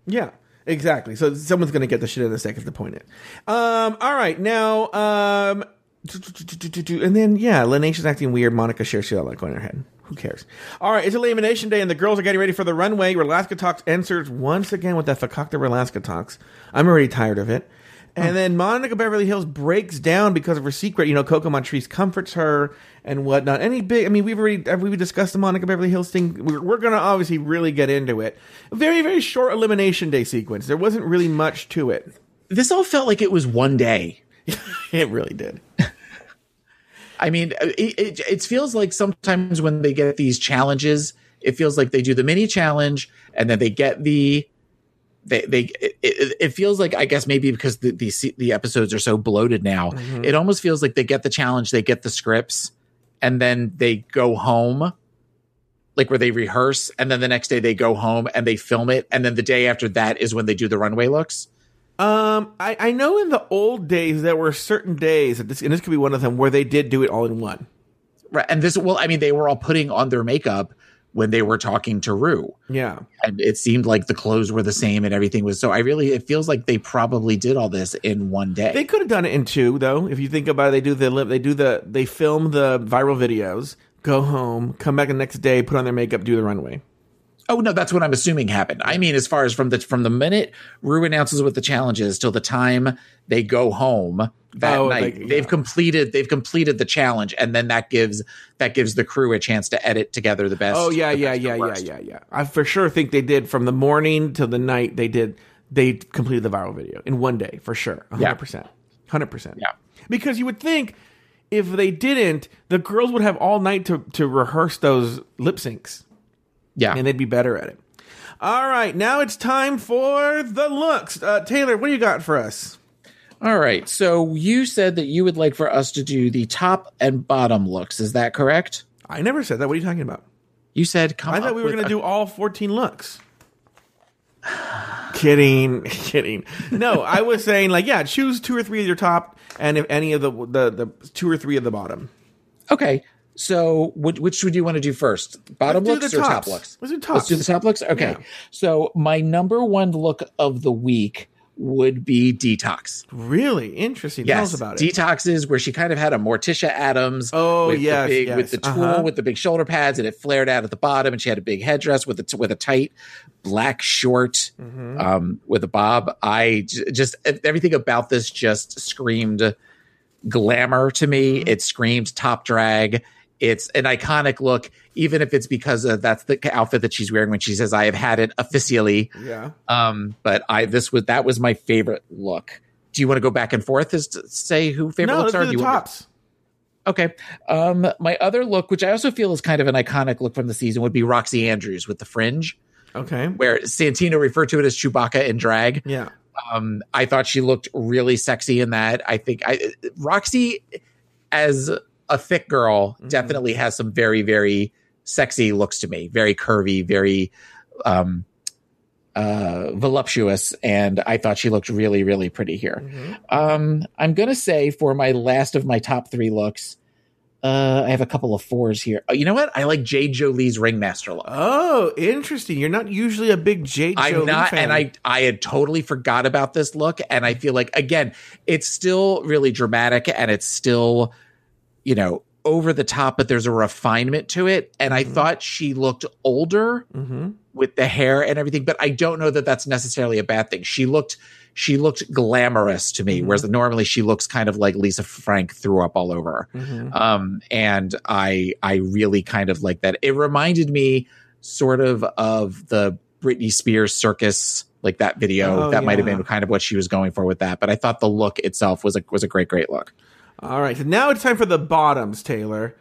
Yeah, exactly. So someone's going to get the shit in a second to point it. Um, all right, now, um, and then yeah, Lineysha's acting weird. Monica shares lot going in her head. Who cares? All right, it's elimination day, and the girls are getting ready for the runway. Rolaskatox answers once again with that fakakta Rolaskatox. I'm already tired of it. And then Monica Beverly Hillz breaks down because of her secret. You know, Coco Montrese comforts her and whatnot. Any big, I mean, we've already have we discussed the Monica Beverly Hillz thing. We're, we're going to obviously really get into it. Very, very short elimination day sequence. There wasn't really much to it. This all felt like it was one day. [laughs] It really did. [laughs] I mean, uh, it, it, it feels like sometimes when they get these challenges, it feels like they do the mini challenge and then they get the they they it, it, feels like I guess maybe because the the, the episodes are so bloated now, it almost feels like they get the challenge, they get the scripts, and then they go home, like where they rehearse, and then the next day they go home and they film it, and then the day after that is when they do the runway looks. Um, I, I know in the old days there were certain days, and this, and this could be one of them, where they did do it all in one. Right, and this well, I mean, they were all putting on their makeup when they were talking to Rue. Yeah. and it seemed like the clothes were the same and everything was so i really it feels like they probably did all this in one day They could have done it in two, though. If you think about it, they do the they do the, they film the viral videos, go home, come back the next day, put on their makeup, do the runway. Oh no that's what i'm assuming happened i mean as far as from the from the minute rue announces what the challenge is till the time they go home that Oh, night like, they've yeah. completed they've completed the challenge and then that gives that gives the crew a chance to edit together the best Oh yeah, yeah, yeah, yeah, yeah, yeah. I for sure think they did from the morning till the night. They did. They completed the viral video in one day for sure. Yeah. hundred percent, hundred percent. Yeah. Because you would think if they didn't, the girls would have all night to to rehearse those lip syncs, yeah and they'd be better at it. All right, now it's time for the looks. Uh, Taylor, what do you got for us? all right so you said that you would like for us to do the top and bottom looks is that correct I never said that. What are you talking about? you said come I thought we were going to a- do all 14 looks. kidding, [laughs] kidding. No, I was saying like, yeah, choose two or three of your top, and if any of the the, the two or three of the bottom. Okay. So, which, which would you want to do first? Bottom Let's do looks the or top looks? Let's do Let's do the top looks. Okay. Yeah. So, my number one look of the week would be Detox. Really interesting. Tell Yes, us about it. Detox is where she kind of had a Morticia Addams. Oh, with yes, the big, yes. with the tool Uh-huh. with the big shoulder pads, and it flared out at the bottom, and she had a big headdress with a t- with a tight black short Mm-hmm. um, with a bob. I j- just everything about this just screamed glamour to me. Mm-hmm. It screamed top drag. It's an iconic look, even if it's because of that's the outfit that she's wearing when she says, "I have had it officially." yeah. Um, but I this was that was my favorite look. Do you want to go back and forth as to say who favorite No, looks are? do Do the you want- tops. Okay. Um, my other look, which I also feel is kind of an iconic look from the season, would be Roxxxy Andrews with the fringe, Okay. where Santino referred to it as Chewbacca in drag. Yeah. Um, I thought she looked really sexy in that. I think I Roxxxy as a thick girl Mm-hmm. definitely has some very very sexy looks to me. Very curvy, very um uh voluptuous and I thought she looked really really pretty here. Mm-hmm. Um I'm going to say for my last of my top 3 looks Uh, I have a couple of fours here. Oh, you know what? I like Jade Jolie's ringmaster look. Oh, interesting. You're not usually a big Jade I'm Jolie not, fan. and I I had totally forgot about this look, and I feel like again, it's still really dramatic, and it's still, you know, over the top, but there's a refinement to it, and I thought she looked older Mhm. with the hair and everything, but I don't know that that's necessarily a bad thing. She looked she looked glamorous to me, whereas normally she looks kind of like Lisa Frank threw up all over. Mhm. um and i i really kind of like that. It reminded me sort of of the britney spears circus like that video. Oh, that might have been kind of what she was going for with that but i thought the look itself was a was a great great look All right. So now it's time for the bottoms, Taylor.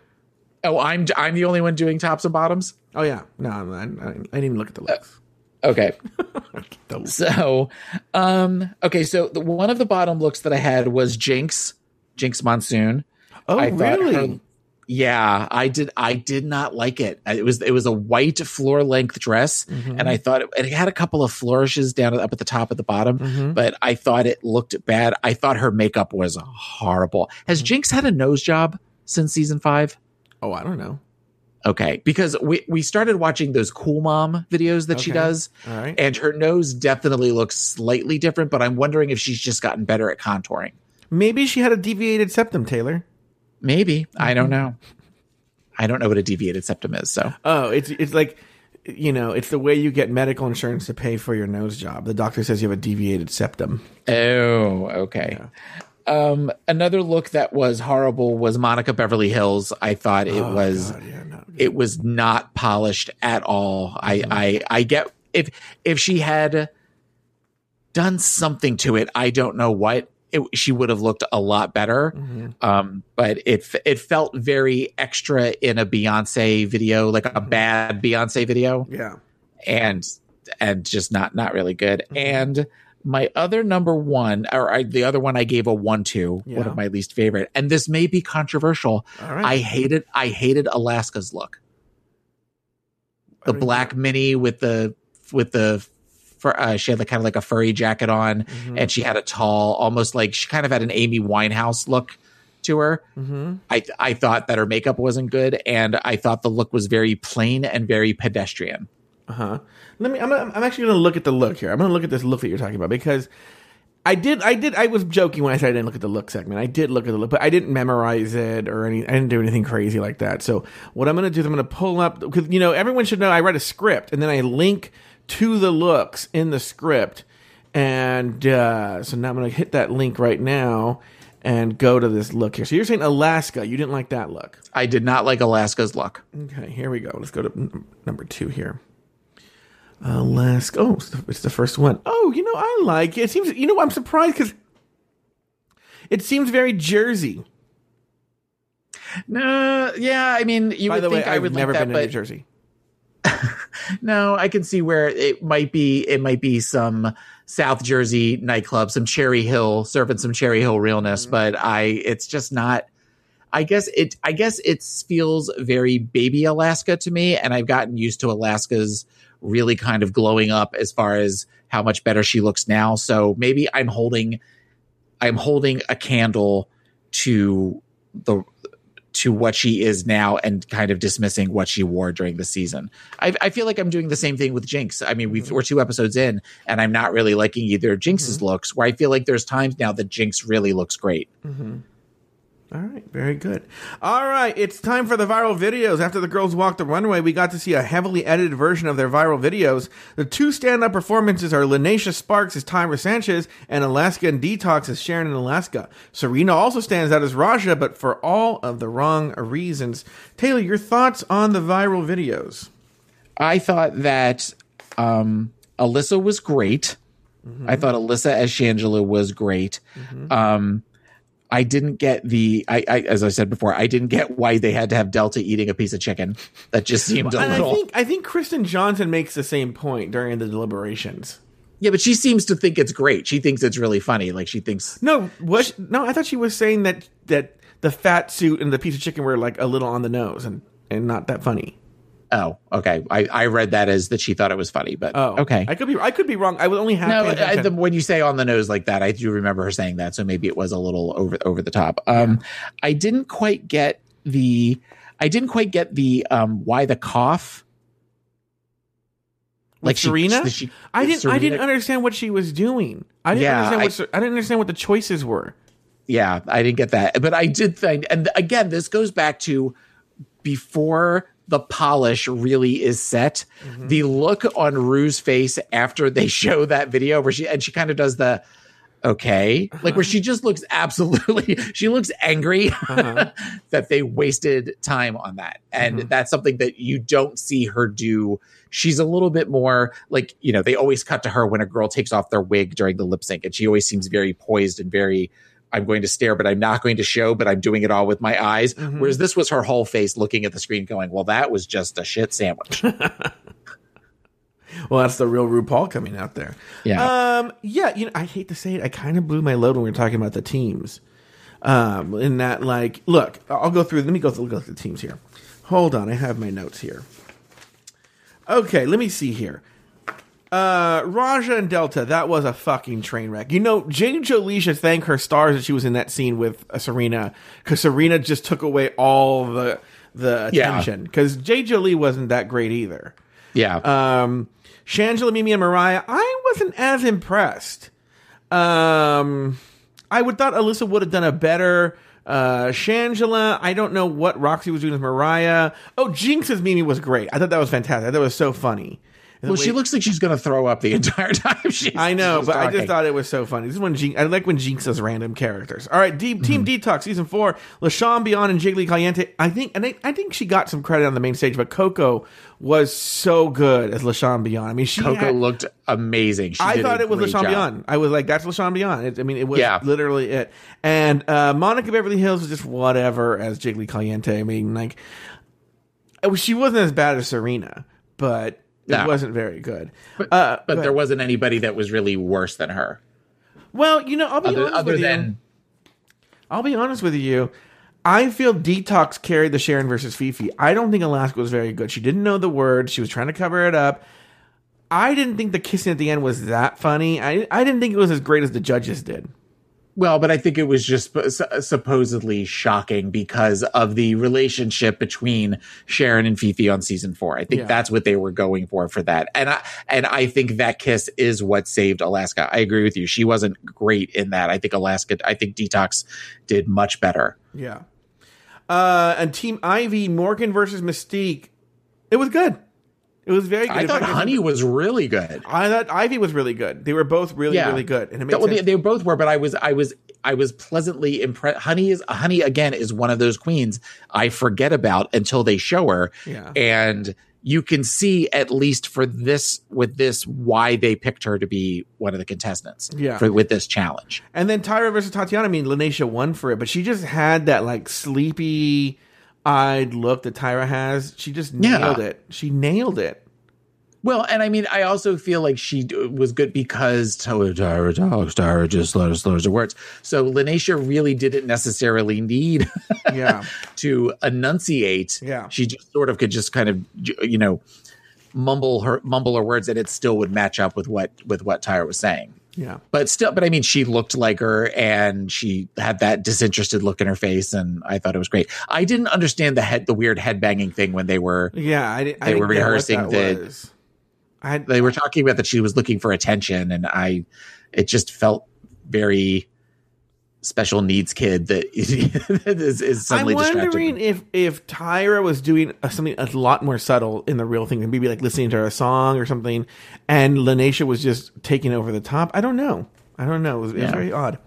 oh i'm i'm the only one doing tops and bottoms Oh yeah. No, I, I, I didn't even look at the looks. okay [laughs] so um okay so the, one of the bottom looks that i had was jinkx jinkx monsoon oh I really? her- yeah, I did. I did not like it. It was it was a white floor length dress, Mm-hmm. and I thought it, it had a couple of flourishes down up at the top at the bottom, Mhm. but I thought it looked bad. I thought her makeup was horrible. Has Mm-hmm. Jinkx had a nose job since season five? Oh, I don't know. Okay, because we we started watching those Cool Mom videos that she does, All right. and her nose definitely looks slightly different. But I'm wondering if she's just gotten better at contouring. Maybe she had a deviated septum, Taylor. Maybe I Mm-hmm. don't know. I don't know what a deviated septum is, so. Oh, it's it's like you know, it's the way you get medical insurance to pay for your nose job. The doctor says you have a deviated septum. Oh, okay. Um, another look that was horrible was Monica Beverly Hillz. I thought it was Oh, God, yeah, no. it was not polished at all. I I I get if if she had done something to it, I don't know what. It, she would have looked a lot better, um, but it it felt very extra in a Beyonce video, like a bad Beyonce video Yeah. and and just not not really good. And my other number one, or I, the other one, I gave a one to one Yeah. of my least favorite, and this may be controversial. Right. I hated I hated Alaska's look, the black mini with the with the. Fur- uh, she had like kind of like a furry jacket on, Mm-hmm. and she had a tall, almost like she kind of had an Amy Winehouse look to her. Mm-hmm. I I thought that her makeup wasn't good, and I thought the look was very plain and very pedestrian. Uh huh. Let me. I'm. I'm actually going to look at the look here. I'm going to look at this look that you're talking about because I did. I did. I was joking when I said I didn't look at the look segment. I did look at the look, but I didn't memorize it or any. I didn't do anything crazy like that. So what I'm going to do is I'm going to pull up because you know everyone should know I read a script and then I link to the looks in the script, and uh, so now I'm going to hit that link right now and go to this look here. So you're saying Alaska? You didn't like that look? I did not like Alaska's look. Okay, here we go. Let's go to n- number two here. Alaska. Oh, it's the, it's the first one. Oh, you know, I like it. It seems, you know, I'm surprised because it seems very Jersey. No, yeah, I mean, you By would the way, think I I've would never like that, been to New Jersey. No, I can see where it might be. It might be some South Jersey nightclub, some Cherry Hill, serving some Cherry Hill realness, Mm-hmm. but I, it's just not. I guess it. I guess it feels very baby Alaska to me, and I've gotten used to Alaska's really kind of glowing up as far as how much better she looks now. So maybe I'm holding, I'm holding a candle to the to what she is now and kind of dismissing what she wore during the season. I, I feel like I'm doing the same thing with Jinkx. I mean, we've, we're two episodes in and I'm not really liking either Jinkx's mm-hmm. looks where I feel like there's times now that Jinkx really looks great. Mm-hmm. All right, very good. All right, it's time for the viral videos. After the girls walked the runway, we got to see a heavily edited version of their viral videos. The two stand-up performances are Lineysha Sparx as Tyra Sanchez and Alaska and Detox as Sharon in Alaska. Serena also stands out as Raja, but for all of the wrong reasons. Taylor, your thoughts on the viral videos? I thought that um, Alyssa was great. I thought Alyssa as Shangela was great. Um, I didn't get the I, I as I said before, I didn't get why they had to have Delta eating a piece of chicken. That just seemed a And I think I think Kristen Johnston makes the same point during the deliberations. yeah, but she seems to think it's great. She thinks it's really funny. Like she thinks No, what? No, I thought she was saying that that the fat suit and the piece of chicken were like a little on the nose and and not that funny. Oh, okay. I, I read that as that she thought it was funny, but Oh, okay. I could be I could be wrong. I was only half. no, paying I, the, when you say on the nose like that, I do remember her saying that. So maybe it was a little over over the top. Um, I didn't quite get the I didn't quite get the um why the cough. Like she- Serena? she- I didn't. I didn't understand what she was doing. I didn't Yeah, understand. What, Ser- I didn't understand what the choices were. Yeah, I didn't get that. But I did think, and again, this goes back to before the polish really is set. Mm-hmm. The look on Rue's face after they [laughs] show that video where she, and she kind of does the, okay, like where she just looks absolutely, [laughs] she looks angry Uh-huh. [laughs] that they wasted time on that. And Mm-hmm. that's something that you don't see her do. She's a little bit more like, you know, they always cut to her when a girl takes off their wig during the lip sync, and she always seems very poised and very, I'm going to stare, but I'm not going to show, but I'm doing it all with my eyes. Mm-hmm. Whereas this was her whole face looking at the screen going, well, that was just a shit sandwich. [laughs] Well, that's the real RuPaul coming out there. Yeah. Um. Yeah. You know, I hate to say it. I kind of blew my load when we were talking about the teams. Um. In that, like, look, I'll go through. Let me go through, go through the teams here. Hold on. I have my notes here. Okay. Let me see here. Uh, Raja and Delta, that was a fucking train wreck. You know, Jade Jolie should thank her stars that she was in that scene with uh, Serena, because Serena just took away all the the attention. Because Jade Jolie wasn't that great either. yeah. Um, Shangela, Mimi, and Mariah, I wasn't as impressed. Um, I would thought Alyssa would have done a better. Uh, Shangela, I don't know what Roxxxy was doing with Mariah. Oh, Jinkx's Mimi was great. I thought that was fantastic. That was so funny. Well, she looks like she's going to throw up the [laughs] entire time. She's, I know, but I just thought it was so funny. This is when Jinkx, I like when Jinkx does random characters. All right, Deep, Team Mm-hmm. Detox season four, LaShauwn Beyond and Jiggly Caliente. I think, and I, I think she got some credit on the main stage, but Coco was so good as LaShauwn Beyond. I mean, she Coco had- looked amazing. She I thought it was LaShauwn job. Beyond. I was like, that's LaShauwn Beyond. It, I mean, it was Yeah. literally it. And uh, Monica Beverly Hillz was just whatever as Jiggly Caliente. I mean, like, she wasn't as bad as Serena, but it No. wasn't very good. But, Uh, but go there wasn't anybody that was really worse than her. Well, you know, I'll be Other, honest other with you. than I'll be honest with you. I feel Detox carried the Sharon versus Phi Phi. I don't think Alaska was very good. She didn't know the word. She was trying to cover it up. I didn't think the kissing at the end was that funny. I I didn't think it was as great as the judges did. Well, but I think it was just supposedly shocking because of the relationship between Sharon and Phi Phi on season four. I think Yeah. that's what they were going for for that, and I and I think that kiss is what saved Alaska. I agree with you. She wasn't great in that. I think Alaska. I think Detox did much better. Yeah. Uh, and Team Ivy, Morgan versus Mystique. It was good. It was very good. I thought fact, Honey was really good. I thought Ivy was really good. They were both really, Yeah. really good, and it made they, sense. they both were, but I was, I was, I was pleasantly impressed. Honey is Honey again is one of those queens I forget about until they show her, Yeah. and you can see at least for this with this why they picked her to be one of the contestants. Yeah. for, with this challenge. And then Tyra versus Tatianna. I mean, Lineysha won for it, but she just had that like sleepy eyed look that Tyra has. She just Yeah. nailed it. She nailed it. Well, and I mean, I also feel like she was good because Tyra, Tyra talks, Tyra just slurs, slurs her words. So Lineysha really didn't necessarily need [laughs] Yeah. to enunciate. Yeah. She just sort of could just kind of, you know, mumble her mumble her words, and it still would match up with what with what Tyra was saying. Yeah. But still, but I mean, she looked like her, and she had that disinterested look in her face, and I thought it was great. I didn't understand the head, the weird head banging thing when they were Yeah. I, I They were rehearsing that the- I, they were talking about that she was looking for attention, and I, it just felt very special needs kid that [laughs] is, is I'm suddenly distracted. wondering if if Tyra was doing something a lot more subtle in the real thing, maybe like listening to a song or something, and Lineysha was just taking over the top. I don't know. I don't know. It was, it was Yeah. very odd.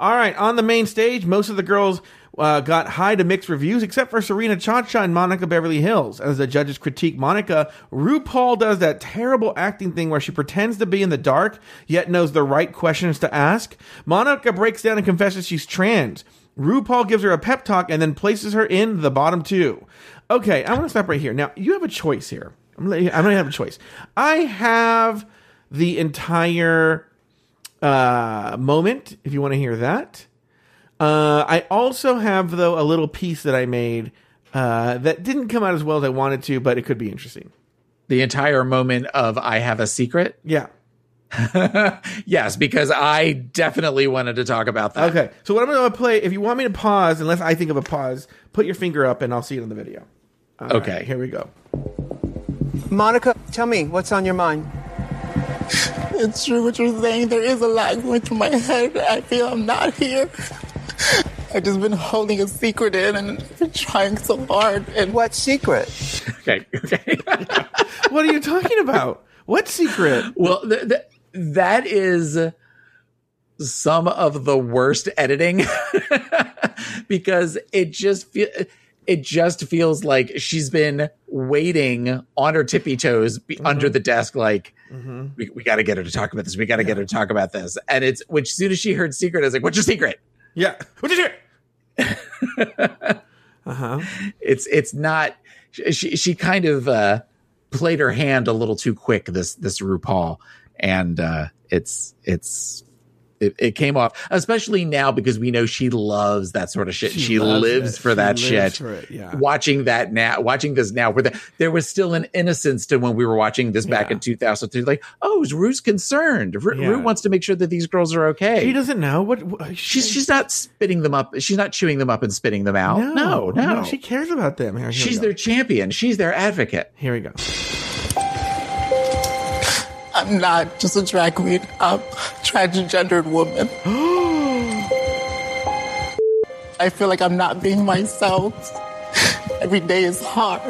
All right, on the main stage, most of the girls uh, got high to mixed reviews, except for Serena ChaCha and Monica Beverly Hillz. As the judges critique Monica, RuPaul does that terrible acting thing where she pretends to be in the dark, yet knows the right questions to ask. Monica breaks down and confesses she's trans. RuPaul gives her a pep talk and then places her in the bottom two. Okay, I want to stop right here. Now, you have a choice here. I'm I'm gonna have a choice. I have the entire uh, moment, if you want to hear that. Uh, I also have, though, a little piece that I made uh, that didn't come out as well as I wanted to, but it could be interesting. the entire moment of I have a secret. Yeah. [laughs] yes, because I definitely wanted to talk about that. Okay, so what I'm going to play, if you want me to pause, unless I think of a pause, put your finger up and I'll see it on the video. All Okay. right, here we go. Monica, tell me what's on your mind. It's true what you're saying. There is a lot going through my head. I feel I'm not here. [laughs] I've just been holding a secret in and I've been trying so hard. And What secret? Okay. Okay. [laughs] What are you talking about? What secret? well, th- th- that is some of the worst editing [laughs] because it just fe- it just feels like she's been waiting on her tippy toes be- mm-hmm. under the desk like mm-hmm. we, we got to get her to talk about this we got to get her to talk about this and it's which soon as she heard secret i was like what's your secret Yeah. What's your secret? [laughs] uh huh. it's it's not she she kind of uh played her hand a little too quick this this RuPaul and uh it's it's it, it came off especially now because we know she loves that sort of shit she, loves lives it. for She that lives shit for it, yeah. watching that now watching this now where the, there was still an innocence to when we were watching this back Yeah. in 2003 like oh is Ru's concerned Ru, Yeah. Ru wants to make sure that these girls are okay She doesn't know what. what she's she's not spitting them up she's not chewing them up and spitting them out no no, She cares about them. Here, here she's their champion she's their advocate Here we go. I'm not just a drag queen. I'm a transgendered woman. I feel like I'm not being myself. Every day is hard.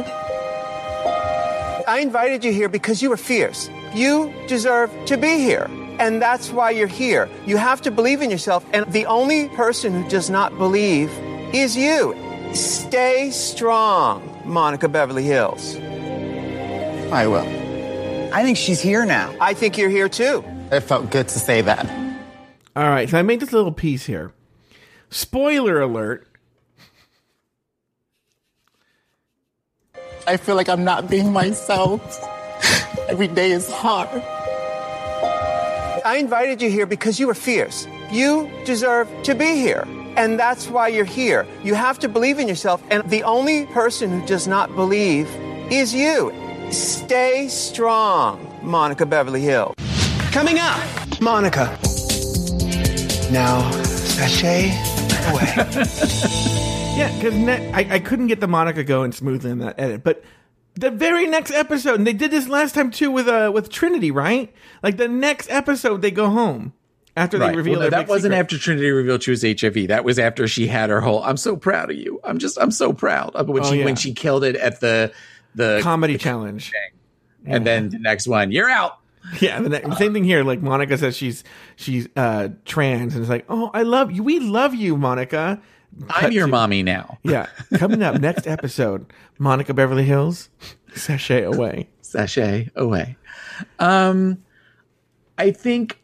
I invited you here because you were fierce. You deserve to be here. And that's why you're here. You have to believe in yourself. And the only person who does not believe is you. Stay strong, Monica Beverly Hillz. I will. I think she's here now. I think you're here too. It felt good to say that. All right, so I made this little piece here. Spoiler alert. I feel like I'm not being myself. Every day is hard. I invited you here because you were fierce. You deserve to be here. And that's why you're here. You have to believe in yourself. And the only person who does not believe is you. Stay strong, Monica Beverly Hill. Coming up, Monica. Now, sashay away. [laughs] Yeah, because ne- I, I couldn't get the Monica going smoothly in that edit, but the very next episode, and they did this last time too with uh with Trinity, right? Like the next episode, they go home after they reveal Well, no, their that big wasn't secret. after Trinity revealed she was HIV. That was after she had her whole. I'm so proud of you. I'm just. I'm so proud. Uh, When Oh, she yeah. when she killed it at the the comedy challenge. and then the next one, you're out. Yeah, the ne- same thing here. Like Monica says she's she's uh trans, and it's like, oh, I love you. We love you, Monica. I'm your to- mommy now. Yeah, coming up next episode, Monica Beverly Hillz, sashay away. Sachet away. Um, I think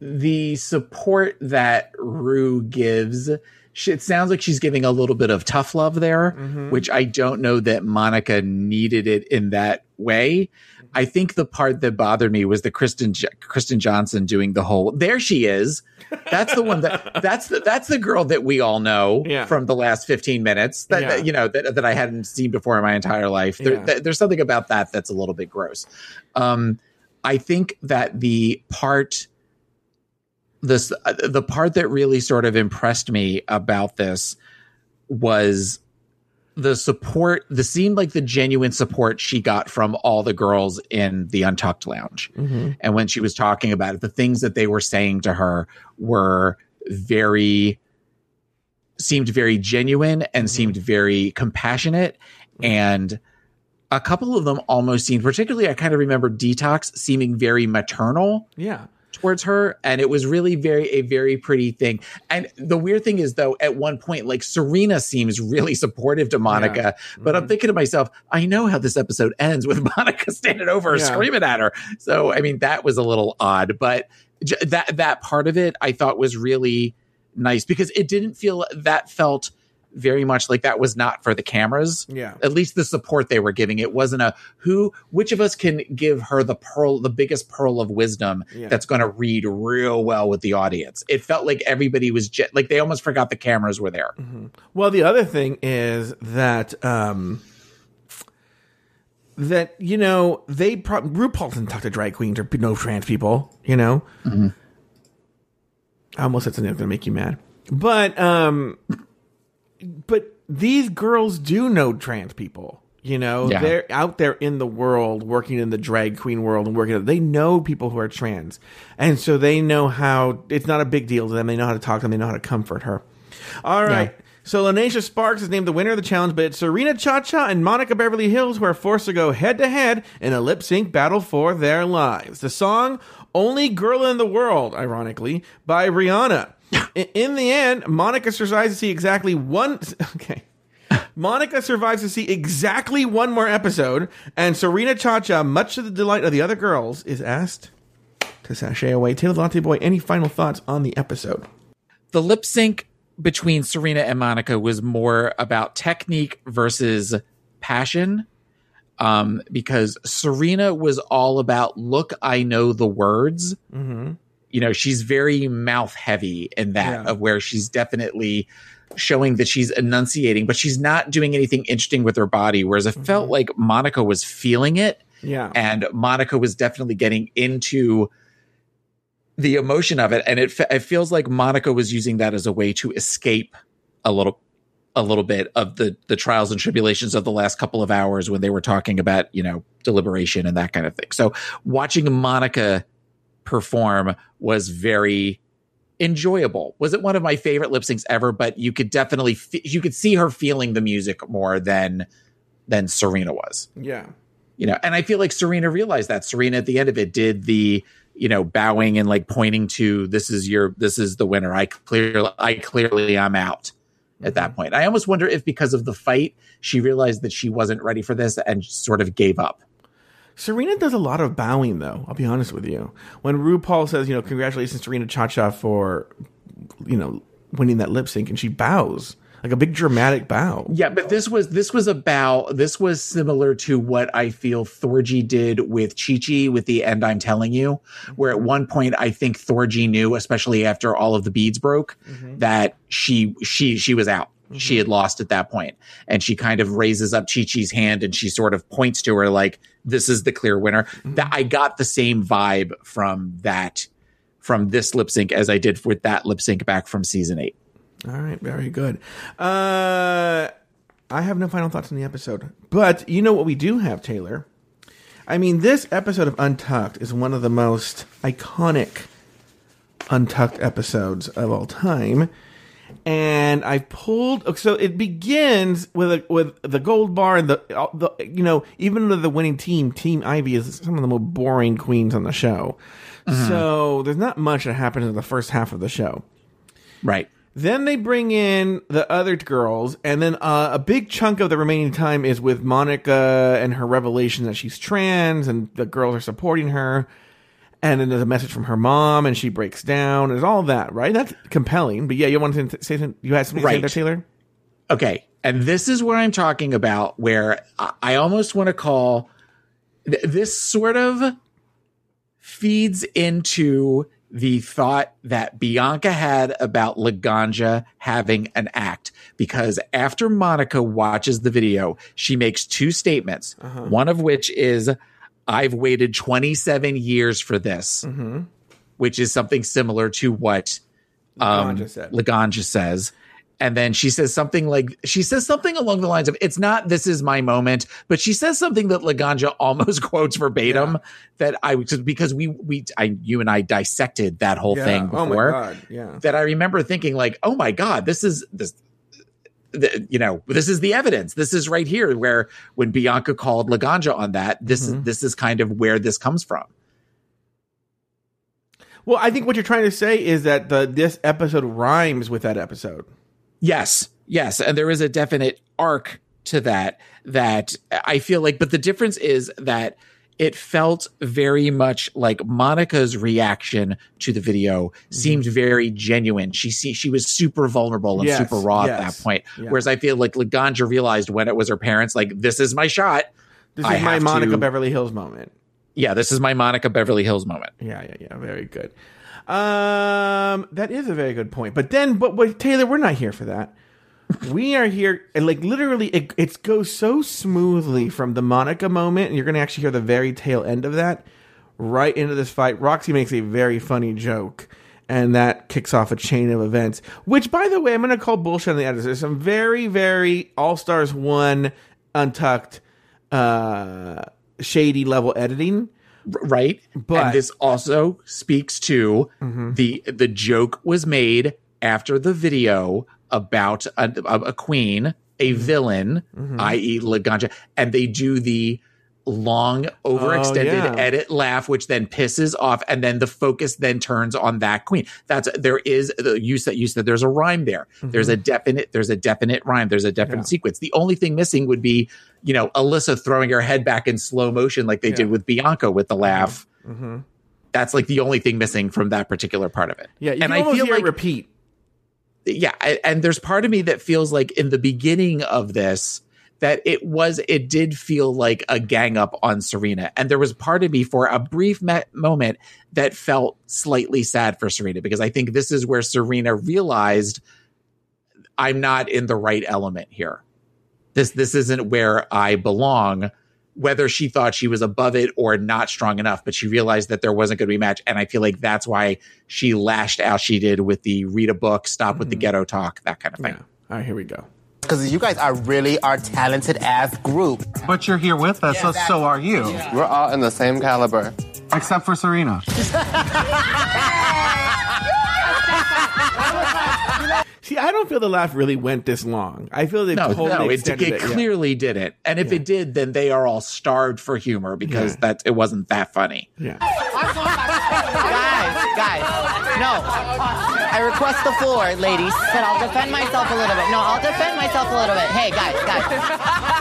the support that Ru gives. She- It sounds like she's giving a little bit of tough love there, which I don't know that Monica needed it in that way. I think the part that bothered me was the Kristen Kristen Johnston doing the whole. There she is. That's the one that [laughs] that's the that's the girl that we all know Yeah. from the last fifteen minutes. That, Yeah. that, you know that that I hadn't seen before in my entire life. There, Yeah. th- there's something about that that's a little bit gross. Um, I think that the part this uh, the part that really sort of impressed me about this was the support the seemed like the genuine support she got from all the girls in the untucked lounge. Mm-hmm. And when she was talking about it the things that they were saying to her were very seemed very genuine and mm-hmm. seemed very compassionate. Mm-hmm. And a couple of them almost seemed particularly i kind of remember detox seeming very maternal. Yeah, towards her and it was really very a very pretty thing and the weird thing is though at one point like serena seems really supportive to monica but Mm-hmm. i'm thinking to myself i know how this episode ends with [laughs] monica standing over her Yeah. screaming at her so i mean that was a little odd but j- that that part of it i thought was really nice because it didn't feel that felt very much like that was not for the cameras. Yeah. at least the support they were giving. It wasn't a who which of us can give her the pearl the biggest pearl of wisdom Yeah. that's going to read real well with the audience? It felt like everybody was like they almost forgot the cameras were there. Well, the other thing is that um, that you know they pro- RuPaul didn't talk to drag queens or no trans people. You know, I almost said something that's gonna make you mad, but um, but these girls do know trans people. You know, Yeah. they're out there in the world, working in the drag queen world and working. They know people who are trans, and so they know how it's not a big deal to them. They know how to talk to them. They know how to comfort her. All right. So Lineysha Sparx is named the winner of the challenge, but it's Serena ChaCha and Monica Beverly Hillz who are forced to go head to head in a lip sync battle for their lives. The song "Only Girl in the World," ironically, by Rihanna. In the end, Monica survives to see exactly one. [laughs] Okay. Monica survives to see exactly one more episode, and Serena ChaCha, much to the delight of the other girls, is asked to sashay away. Taylor the Latte Boy, any final thoughts on the episode? the lip sync between Serena and Monica was more about technique versus passion. Um, because Serena was all about, look, I know the words. Mm-hmm. You know, she's very mouth heavy in that, Yeah. of where she's definitely showing that she's enunciating, but she's not doing anything interesting with her body. Whereas it mm-hmm. felt like Monica was feeling it Yeah. and Monica was definitely getting into the emotion of it, and it it feels like Monica was using that as a way to escape a little a little bit of the the trials and tribulations of the last couple of hours when they were talking about you know deliberation and that kind of thing. So watching Monica perform was very enjoyable. Was it one of my favorite lip syncs ever? But you could definitely fe- you could see her feeling the music more than than Serena was. Yeah. you know and i feel like serena realized that. Serena at the end of it did the you know bowing and like pointing to this is your this is the winner. I clearly i clearly i'm out. At that mm-hmm. point. I almost wonder if because of the fight she realized that she wasn't ready for this and sort of gave up Serena does a lot of bowing, though. I'll be honest with you. When RuPaul says, you know, congratulations, Serena ChaCha, for, you know, winning that lip sync, and she bows like a big dramatic bow. yeah but this was this was a bow this was similar to what i feel thorgy did with chi-chi with the end i'm telling you where at one point i think thorgy knew especially after all of the beads broke mm-hmm. that she she she was out she had lost at that point and she kind of raises up chi-chi's hand and she sort of points to her like this is the clear winner that i got the same vibe from that from this lip sync as i did with that lip sync back from season eight All right, very good. Uh, I have no final thoughts on the episode, but you know what we do have, Taylor. I mean, this episode of Untucked is one of the most iconic Untucked episodes of all time. And I pulled so it begins with a, with the gold bar and the, the you know even with the winning team Team Ivy is some of the most boring queens on the show, so there's not much that happens in the first half of the show. right Then they bring in the other girls, and then uh, a big chunk of the remaining time is with Monica and her revelation that she's trans, and the girls are supporting her. And then there's a message from her mom, and she breaks down. There's all that, right? That's compelling. But yeah, you wanted to say something? You had something to say there, Taylor? Okay. And this is where I'm talking about where I- almost want to call th- this sort of feeds into the thought that Bianca had about Laganja having an act because after Monica watches the video, she makes two statements. Uh-huh. One of which is, I've waited 27 years for this, which is something similar to what um, Laganja. Laganja says. And then she says something like, she says something along the lines of, it's not, this is my moment, but she says something that Laganja almost [laughs] quotes verbatim that I, just because we, we, I, you and I dissected that whole thing Oh before my god. Yeah. that I remember thinking like, oh my God, this is this, the, you know, this is the evidence. This is right here where when Bianca called Laganja on that, this is, mm-hmm. this is kind of where this comes from. Well, I think what you're trying to say is that the this episode rhymes with that episode. Yes, yes, and there is a definite arc to that that I feel like but the difference is that it felt very much like Monica's reaction to the video seemed very genuine. She see, she was super vulnerable and Yes, super raw at that point. yeah. Whereas I feel like Laganja realized when it was her parents, like this is my shot. This I is my Monica to- Beverly Hills moment. Yeah, this is my Monica Beverly Hillz moment. Yeah, yeah, yeah. Very good. Um, that is a very good point. But then, but wait, Taylor, we're not here for that. We are here, and like literally, it, it goes so smoothly from the Monica moment, and you're going to actually hear the very tail end of that right into this fight. Roxxxy makes a very funny joke, and that kicks off a chain of events. Which, by the way, I'm going to call bullshit on the editors. There's some very, very All Stars One untucked, uh, shady level editing. right But- and this also speaks to Mm-hmm. the the joke was made after the video about a, a, queen a Mm-hmm. villain i.e laganja and they do the long overextended Oh, yeah. edit laugh which then pisses off and then the focus then turns on that queen that's there is the you said you said there's a rhyme there there's a definite there's a definite rhyme there's a definite Mm-hmm. Yeah. sequence the only thing missing would be you know alyssa throwing her head back in slow motion like they did with bianca with the laugh Mm-hmm. that's like the only thing missing from that particular part of it Yeah, and i feel like repeat. Yeah I- and there's part of me that feels like in the beginning of this that it was it did feel like a gang up on serena. And there was part of me for a brief me- moment that felt slightly sad for serena because i think this is where serena realized i'm not in the right element here. This this isn't where i belong whether she thought she was above it or not strong enough but she realized that there wasn't going to be a match and i feel like that's why she lashed out she did with the read a book stop with the mm-hmm. ghetto talk that kind of thing Yeah. All right, here we go. Because you guys are really our talented ass group. But you're here with us, so so are you. We're all in the same caliber. Except for Serena. [laughs] See, I don't feel the laugh really went this long. I feel they no totally no it, extended it it. yeah. clearly didn't and if it did then they are all starved for humor because Yeah. that it wasn't that funny Yeah. Guys, guys, no. I request the floor, ladies. But I'll defend myself a little bit. No, I'll defend myself a little bit. Hey, guys, guys.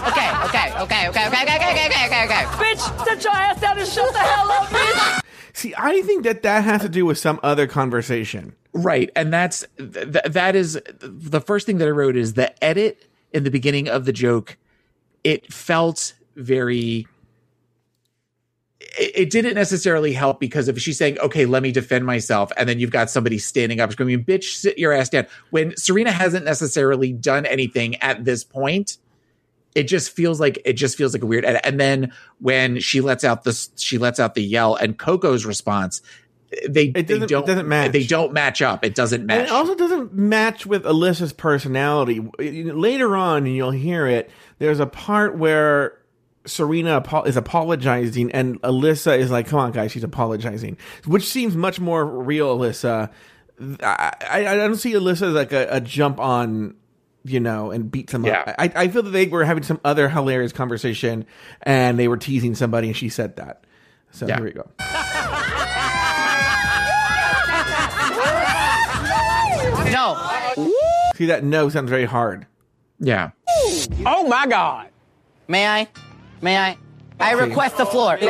Okay, okay, okay, okay, okay, okay, okay, okay, okay, okay. Bitch, sit your ass down and shut the hell up, bitch. See, I think that that has to do with some other conversation. Right. And that's th- th- that is the first thing that I wrote is the edit in the beginning of the joke. It felt very. It, didn't necessarily help because if she's saying, okay, let me defend myself, and then you've got somebody standing up screaming, bitch, sit your ass down. When Serena hasn't necessarily done anything at this point, it just feels like it just feels like a weird edit. And then when she lets out this, she lets out the yell, and Coco's response, they, It they don't doesn't match. They don't match up. It doesn't And match. it also doesn't match with Alyssa's personality. Later on, and you'll hear it, there's a part where Serena is apologizing, and Alyssa is like, come on, guys, she's apologizing, which seems much more real, Alyssa. I, I, don't see Alyssa as like a, a jump on, you know, and beat someone Yeah. up. I, I feel that they were having some other hilarious conversation, and they were teasing somebody, and she said that. So Yeah. here we go. [laughs] See, that no sounds very hard. yeah. Oh my God. May I? May I? I request the floor. See,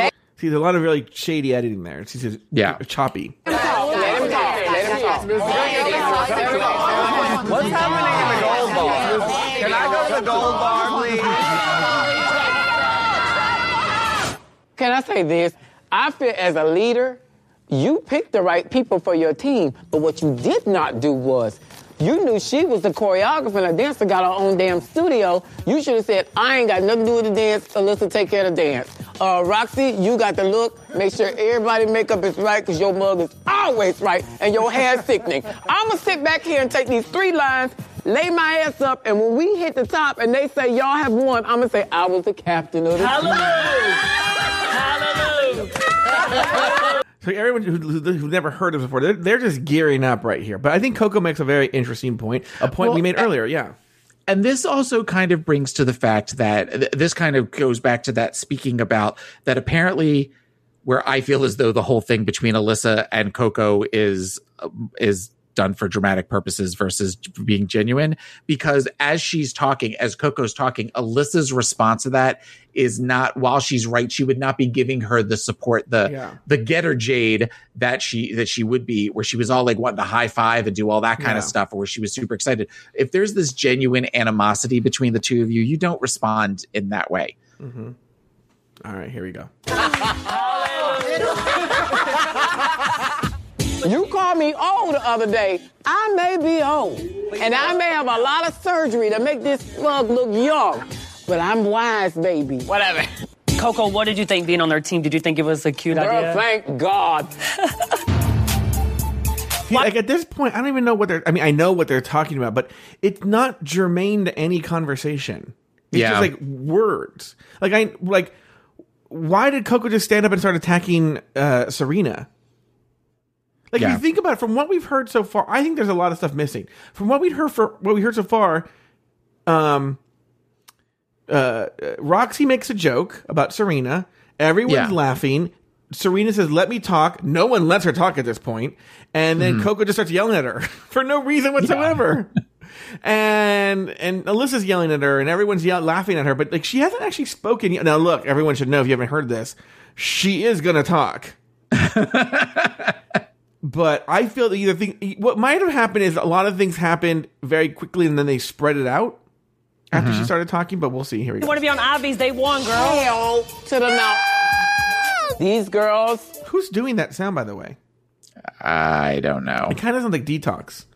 there's a lot of really shady editing there. It's just Yeah. choppy. What's happening in the gold bar? Can I go to the gold bar, please? Can I say this? I feel as a leader, you picked the right people for your team, but what you did not do was you knew she was the choreographer and a dancer, got her own damn studio. You should have said, I ain't got nothing to do with the dance. Alyssa, take care of the dance. Uh, Roxxxy, you got the look. Make sure everybody makeup is right because your mug is always right and your hair's sickening. [laughs] I'm going to sit back here and take these three lines, lay my ass up, and when we hit the top and they say, y'all have won, I'm going to say, I was the captain of the team. So everyone who, who, who's never heard of before, they're, they're just gearing up right here. But I think Coco makes a very interesting point, a point we made earlier. Yeah. And this also kind of brings to the fact that th- this kind of goes back to that speaking about that apparently where I feel as though the whole thing between Alyssa and Coco is is done for dramatic purposes versus being genuine because as she's talking as Coco's talking Alyssa's response to that is not while she's right she would not be giving her the support the Yeah. the getter jade that she that she would be where she was all like wanting to high five and do all that kind of stuff or where she was super excited if there's this genuine animosity between the two of you you don't respond in that way mm-hmm. All right, here we go. [laughs] [laughs] [laughs] You called me old the other day. I may be old, and I may have a lot of surgery to make this slug look young, but I'm wise, baby. Whatever. Coco, what did you think being on their team? Did you think it was a cute Girl, idea? thank God. [laughs] See, like at this point, I don't even know what they're. I mean, I know what they're talking about, but it's not germane to any conversation. It's Yeah. just like words. Like I like. Why did Coco just stand up and start attacking uh, Serena? Like if you think about it, from what we've heard so far, I think there's a lot of stuff missing. From what we heard for what we heard so far, um, uh, Roxxxy makes a joke about Serena. Everyone's Yeah. laughing. Serena says, "Let me talk." No one lets her talk at this point, and then Coco just starts yelling at her [laughs] for no reason whatsoever. [laughs] and and Alyssa's yelling at her, and everyone's yell- laughing at her. But like, she hasn't actually spoken yet. Now, look, everyone should know if you haven't heard this, she is gonna talk. [laughs] but I feel that either thing, what might have happened is a lot of things happened very quickly, and then they spread it out after she mm-hmm. started talking. But we'll see. Here we You go. want to be on Obvious? Day One, girl. Hell to the no. These girls, Who's doing that sound, by the way? I don't know. It kind of sounds like detox.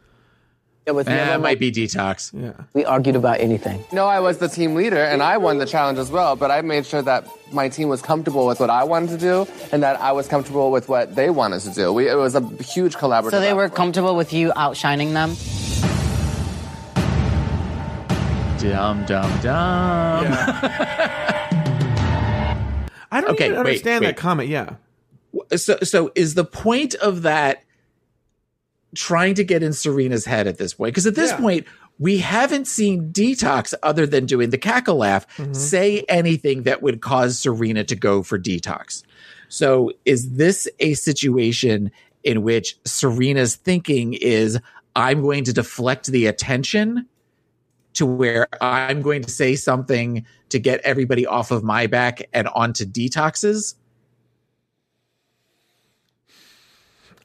It was Eh, never it might be detox. Yeah. We argued about anything. No, I was the team leader and I won the challenge as well, but I made sure that my team was comfortable with what I wanted to do and that I was comfortable with what they wanted to do. We, it was a huge collaborative. So they were effort. comfortable with you outshining them? Dum dum dum. [laughs] I don't Okay, even wait, understand wait. that comment. Yeah. So so is the point of that trying to get in Serena's head at this point? Because at this Yeah. point, we haven't seen Detox other than doing the cackle laugh Mm-hmm. say anything that would cause Serena to go for Detox. So is this a situation in which Serena's thinking is I'm going to deflect the attention to where I'm going to say something to get everybody off of my back and onto detoxes?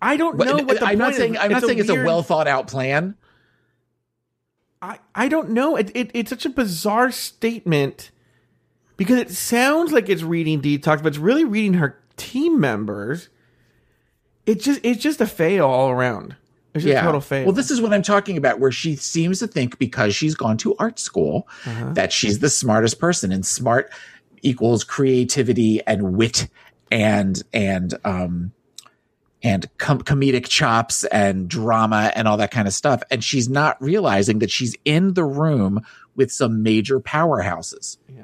I don't But know what the I'm not saying is. I'm not saying it's a well thought out plan. I, I don't know. It, it it's such a bizarre statement because it sounds like it's reading detox, but it's really reading her team members. It just it's just a fail all around. It's just a total fail. Well, this is what I'm talking about, where she seems to think because she's gone to art school Uh-huh. that she's the smartest person, and smart equals creativity and wit and and um and com- comedic chops and drama and all that kind of stuff. And she's not realizing that she's in the room with some major powerhouses Yeah.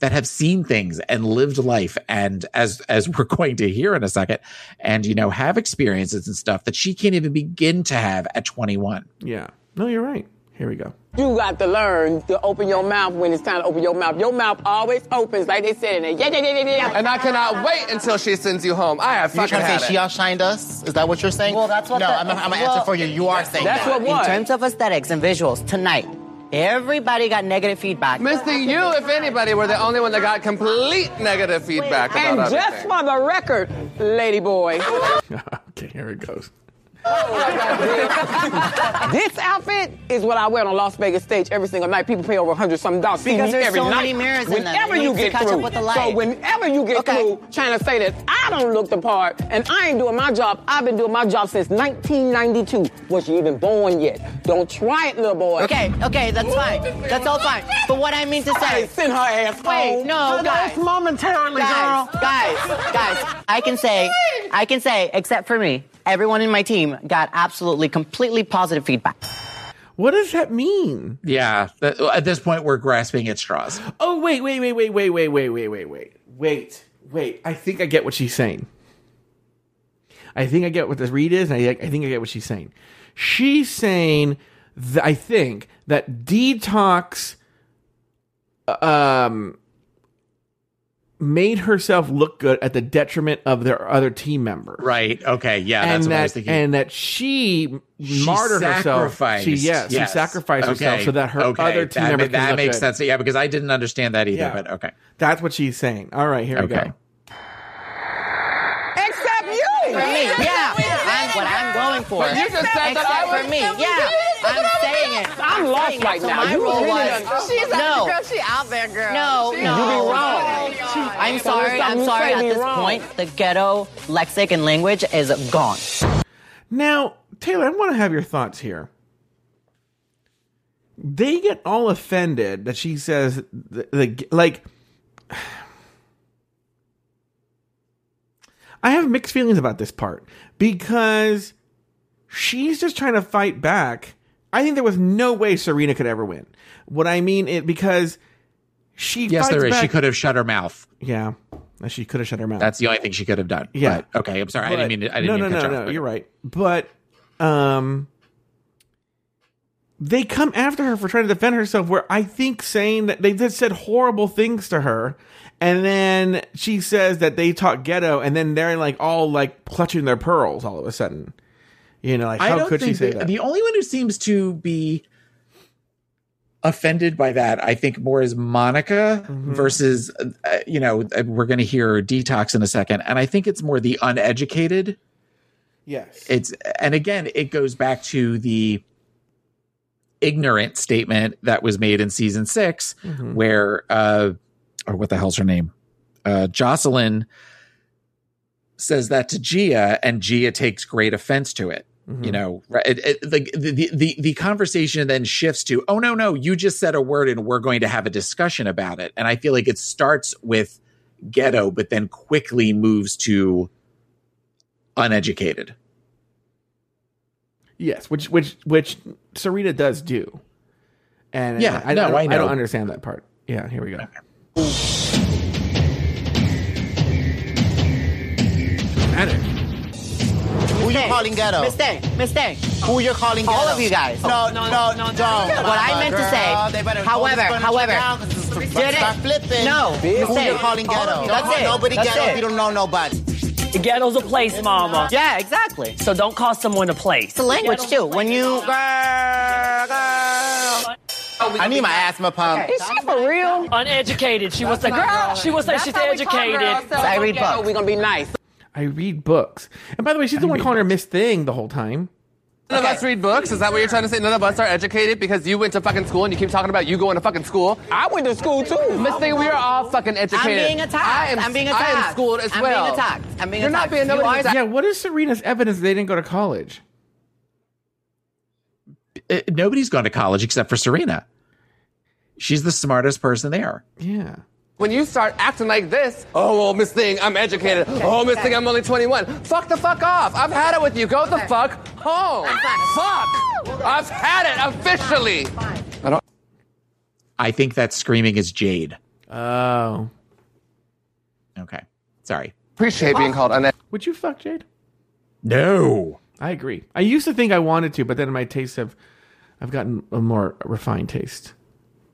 that have seen things and lived life and as as we're [laughs] going to hear in a second and you know have experiences and stuff that she can't even begin to have at 21 yeah. No, you're right. Here we go. You got to learn to open your mouth when it's time to open your mouth. Your mouth always opens, like they said in it. Yeah, yeah, yeah, yeah, yeah. And I cannot wait until she sends you home. I have You're fucking trying to had say she outshined us? Is that what you're saying? Well, that's what No, the- I'm, I'm gonna well, answer for you. You are saying That's that. what what? In terms of aesthetics and visuals, tonight, everybody got negative feedback. Misty, you, if anybody, were the only one that got complete negative feedback And about just everything. for the record, lady boy, [laughs] okay, here it goes. [laughs] this outfit is what I wear on Las Vegas stage every single night. People pay over a hundred something dollars. to see me there's every so night. many mirrors in. Whenever It you needs get catch up through, with the so whenever you get Okay. through trying to say that I don't look the part and I ain't doing my job, I've been doing my job since 1992. Was you even born yet? Don't try it, little boy. Okay, okay, that's fine. That's all fine. But what I mean to say, send her ass Wait, home. no, For guys. momentarily, guys, girl. guys, guys, I can say, I can say, except for me, everyone in my team got absolutely, completely positive feedback. What does that mean? yeah that, at this point we're grasping at straws Oh wait, wait, wait, wait, wait, wait, wait, wait, wait, wait, wait, wait. I think I get what she's saying. I think I get what this read is, and I, I think I get what she's saying. She's saying, that I think that detox, um, made herself look good at the detriment of their other team members. right okay yeah and that's what that i was thinking and that she, She martyred herself. sacrificed. She yes, Yes. she sacrificed Okay. herself so that her Okay. other team that, members ma- that makes good. sense yeah because i didn't understand that either Yeah. but okay That's what she's saying. All right, here we go. Except you. For me, yeah, I'm what I'm going for. But you just said that Except I was- for me, yeah, I'm saying it. I'm lost saying it. right So now. My You role really was done- she's no, girl, she out there, girl. no, She- no. You be wrong. I'm sorry. I'm sorry. At this wrong. point, the ghetto lexic and language is gone. Now, Taylor, I want to have your thoughts here. They get all offended that she says, the, the, like, [sighs] I have mixed feelings about this part because she's just trying to fight back. I think there was no way Serena could ever win. What I mean is because she Yes, there is. She could have shut her mouth. yeah, she could have shut her mouth. That's the only thing she could have done. Yeah. But, okay. I'm sorry. I didn't mean to. I didn't no, mean no, no, you no. off. You're right. But um, they come after her for trying to defend herself. Where I think saying that they just said horrible things to her, and then she says that they talk ghetto, and then they're like all like clutching their pearls all of a sudden. You know, like I how could she say that? the only one who seems to be offended by that, I think, more is Monica Mm-hmm. versus, uh, you know, uh, we're going to hear detox in a second, and I think it's more the uneducated. yes. It's and again, it goes back to the ignorant statement that was made in season 6 Mhm. where uh or what the hell's her name uh joslyn says that to gia and gia takes great offense to it Mm-hmm. you know right it, it, the, the the the conversation then shifts to oh no no you just said a word and we're going to have a discussion about it and i feel like it starts with ghetto but then quickly moves to uneducated Yes, which which which Serena does do. And Yeah, I, no, I, don't, I know. don't understand that part. Yeah, here we go. Dramatic. Who you calling ghetto? Mistake, mistake. Who you calling ghetto? All of you guys. No, no, no, don't. What I meant to say, however, however, down 'cause it's- it's- did start it? flipping. No, Who you mistake. calling ghetto? of. Don't That's call it. nobody That's ghetto it. if you don't know nobody. The ghetto's a place, mama. Yeah, exactly. So don't call someone a place. It's a language too. When you Girl, girl. I need my asthma pump. Is she for real? Uneducated. She was the girl. She was like she's educated. I read books. We're gonna be nice. I read books. And by the way, she's the one calling her Miss Thing the whole time. None of us read books. Is that what you're trying to say? None of us are educated because you went to fucking school and you keep talking about you going to fucking school. I went to school too. Miss Thing, we are all fucking educated. I'm being attacked. I am, I'm being I attacked. am schooled as I'm well. being attacked. I'm being You're not attacked. being You nobody's are- attacked. Yeah, what is Serena's evidence they didn't go to college? Uh, nobody's gone to college except for serena she's the smartest person there Yeah. When you start acting like this, oh, well, Miss Thing, I'm educated. Oh, Miss Thing, I'm only 21. Fuck the fuck off. I've had it with you. Go the fuck home. Fuck. I've had it officially. I don't. i think that screaming is jade Oh. okay sorry Appreciate being called uneducated. Would you fuck Jade? no I agree. I used to think I wanted to, but then my tastes have I've gotten a more refined taste.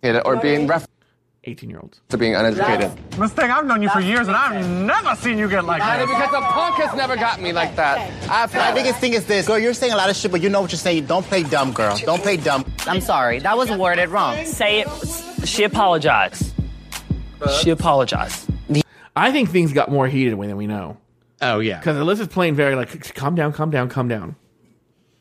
or being referenced 18 year olds. to being uneducated. Miss Thing, I've known you for years and I've never seen you get like that. because the punk has never got me like that. I've My biggest thing is this, girl. You're saying a lot of shit, but you know what you're saying. Don't play dumb, girl. Don't play dumb. I'm sorry. That was worded wrong. Say it. She apologized. She apologized. I think things got more heated than we know. oh yeah Because Alyssa's playing very like, calm down, calm down, calm down.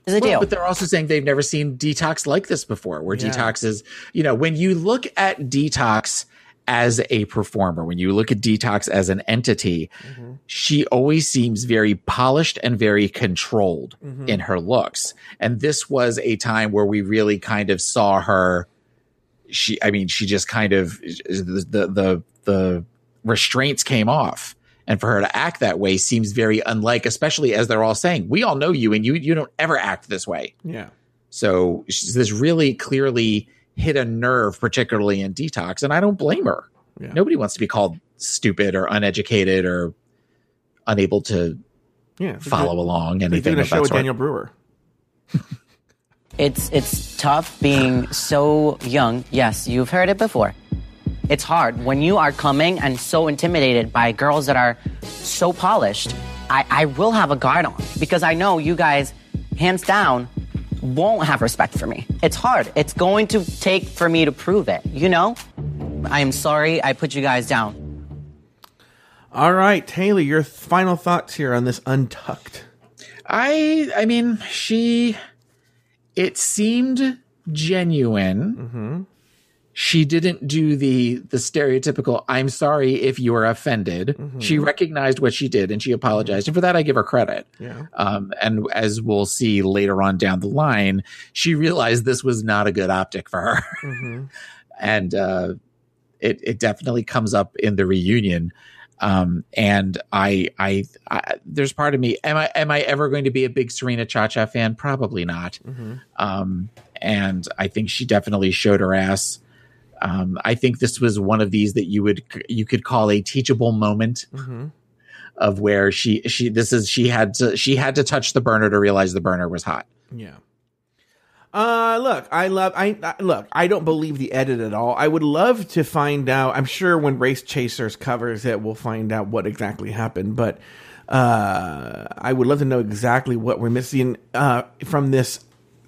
Is a Well, deal. but they're also saying they've never seen detox like this before where Yeah. detox is you know when you look at detox as a performer when you look at detox as an entity mm-hmm. she always seems very polished and very controlled mm-hmm. in her looks and this was a time where we really kind of saw her she i mean she just kind of the the the, the restraints came off and for her to act that way seems very unlike especially as they're all saying we all know you and you you don't ever act this way Yeah. so this really clearly hit a nerve particularly in detox and i don't blame her Yeah. nobody wants to be called stupid or uneducated or unable to Yeah. Follow like along doing- anything Doing a of show with. Daniel Brewer. It's it's tough being so young. Yes, you've heard it before. It's hard when you are coming and so intimidated by girls that are so polished. I, I will have a guard on because I know you guys, hands down, won't have respect for me. It's hard. It's going to take for me to prove it, you know? I am sorry I put you guys down. All right, Taylor, your th- final thoughts here on this Untucked. I I mean, she it seemed genuine. Mm-hmm. She didn't do the the stereotypical i'm sorry if you are offended she recognized what she did and she apologized and for that i give her credit Yeah. um, and as we'll see later on down the line she realized this was not a good optic for her Mhm. [laughs] and uh, it it definitely comes up in the reunion. Um, and I, I, I, there's part of me. Am I, am I ever going to be a big Serena ChaCha fan? Probably not. Mhm. Um, and I think she definitely showed her ass. Um, I think this was one of these that you would you could call a teachable moment Mhm. of where she she this is she had to she had to touch the burner to realize the burner was hot. Yeah. Uh, look, I love, I, I, look, I don't believe the edit at all. I would love to find out. I'm sure when Race Chasers covers it, we'll find out what exactly happened, but, uh, I would love to know exactly what we're missing, uh, from this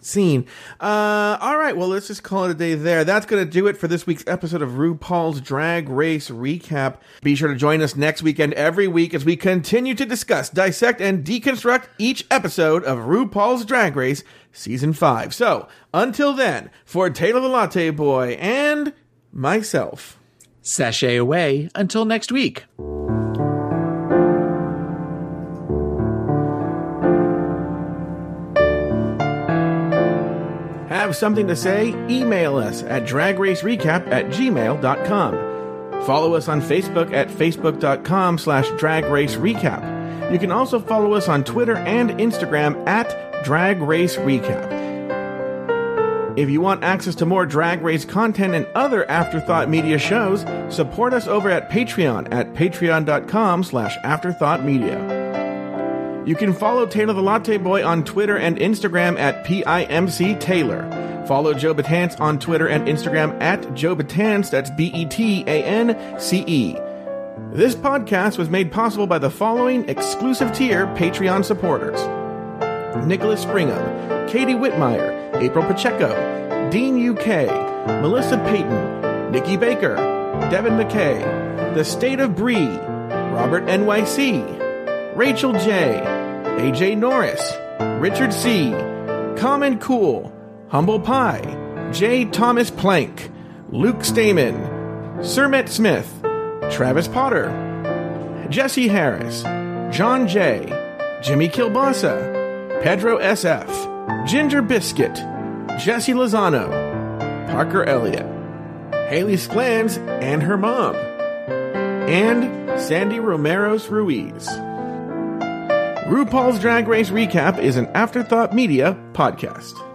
scene. Uh, all right, well, let's just call it a day there. That's going to do it for this week's episode of RuPaul's Drag Race Recap. Be sure to join us next weekend every week as we continue to discuss, dissect, and deconstruct each episode of RuPaul's Drag Race Season 5. So, until then, for Taylor the Latte Boy and myself, Sashay away until next week. Have something to say? Email us at dragracerecap at gmail.com. Follow us on Facebook at facebook.com slash dragracerecap. You can also follow us on Twitter and Instagram at dragracerecap. If you want access to more Drag Race content and other Afterthought Media shows, support us over at Patreon at patreon.com slash afterthoughtmedia. You can follow Taylor the Latte Boy on Twitter and Instagram at PIMC Taylor. Follow Joe Betance on Twitter and Instagram at Joe Betance, that's B E T A N C E. This podcast was made possible by the following exclusive tier Patreon supporters Nicholas Springham, Katie Whitmire, April Pacheco, Dean UK, Melissa Payton, Nikki Baker, Devin McKay, The State of Bree, Robert NYC, Rachel J, AJ Norris, Richard C, Common Cool, Humble Pie, J. Thomas Plank, Luke Stamen, Sermet Smith, Travis Potter, Jesse Harris, John J, Jimmy Kilbasa, Pedro SF, Ginger Biscuit, Jesse Lozano, Parker Elliott, Haley Sklans and her mom, and Sandy Romero's Ruiz. RuPaul's Drag Race Recap is an Afterthought Media podcast.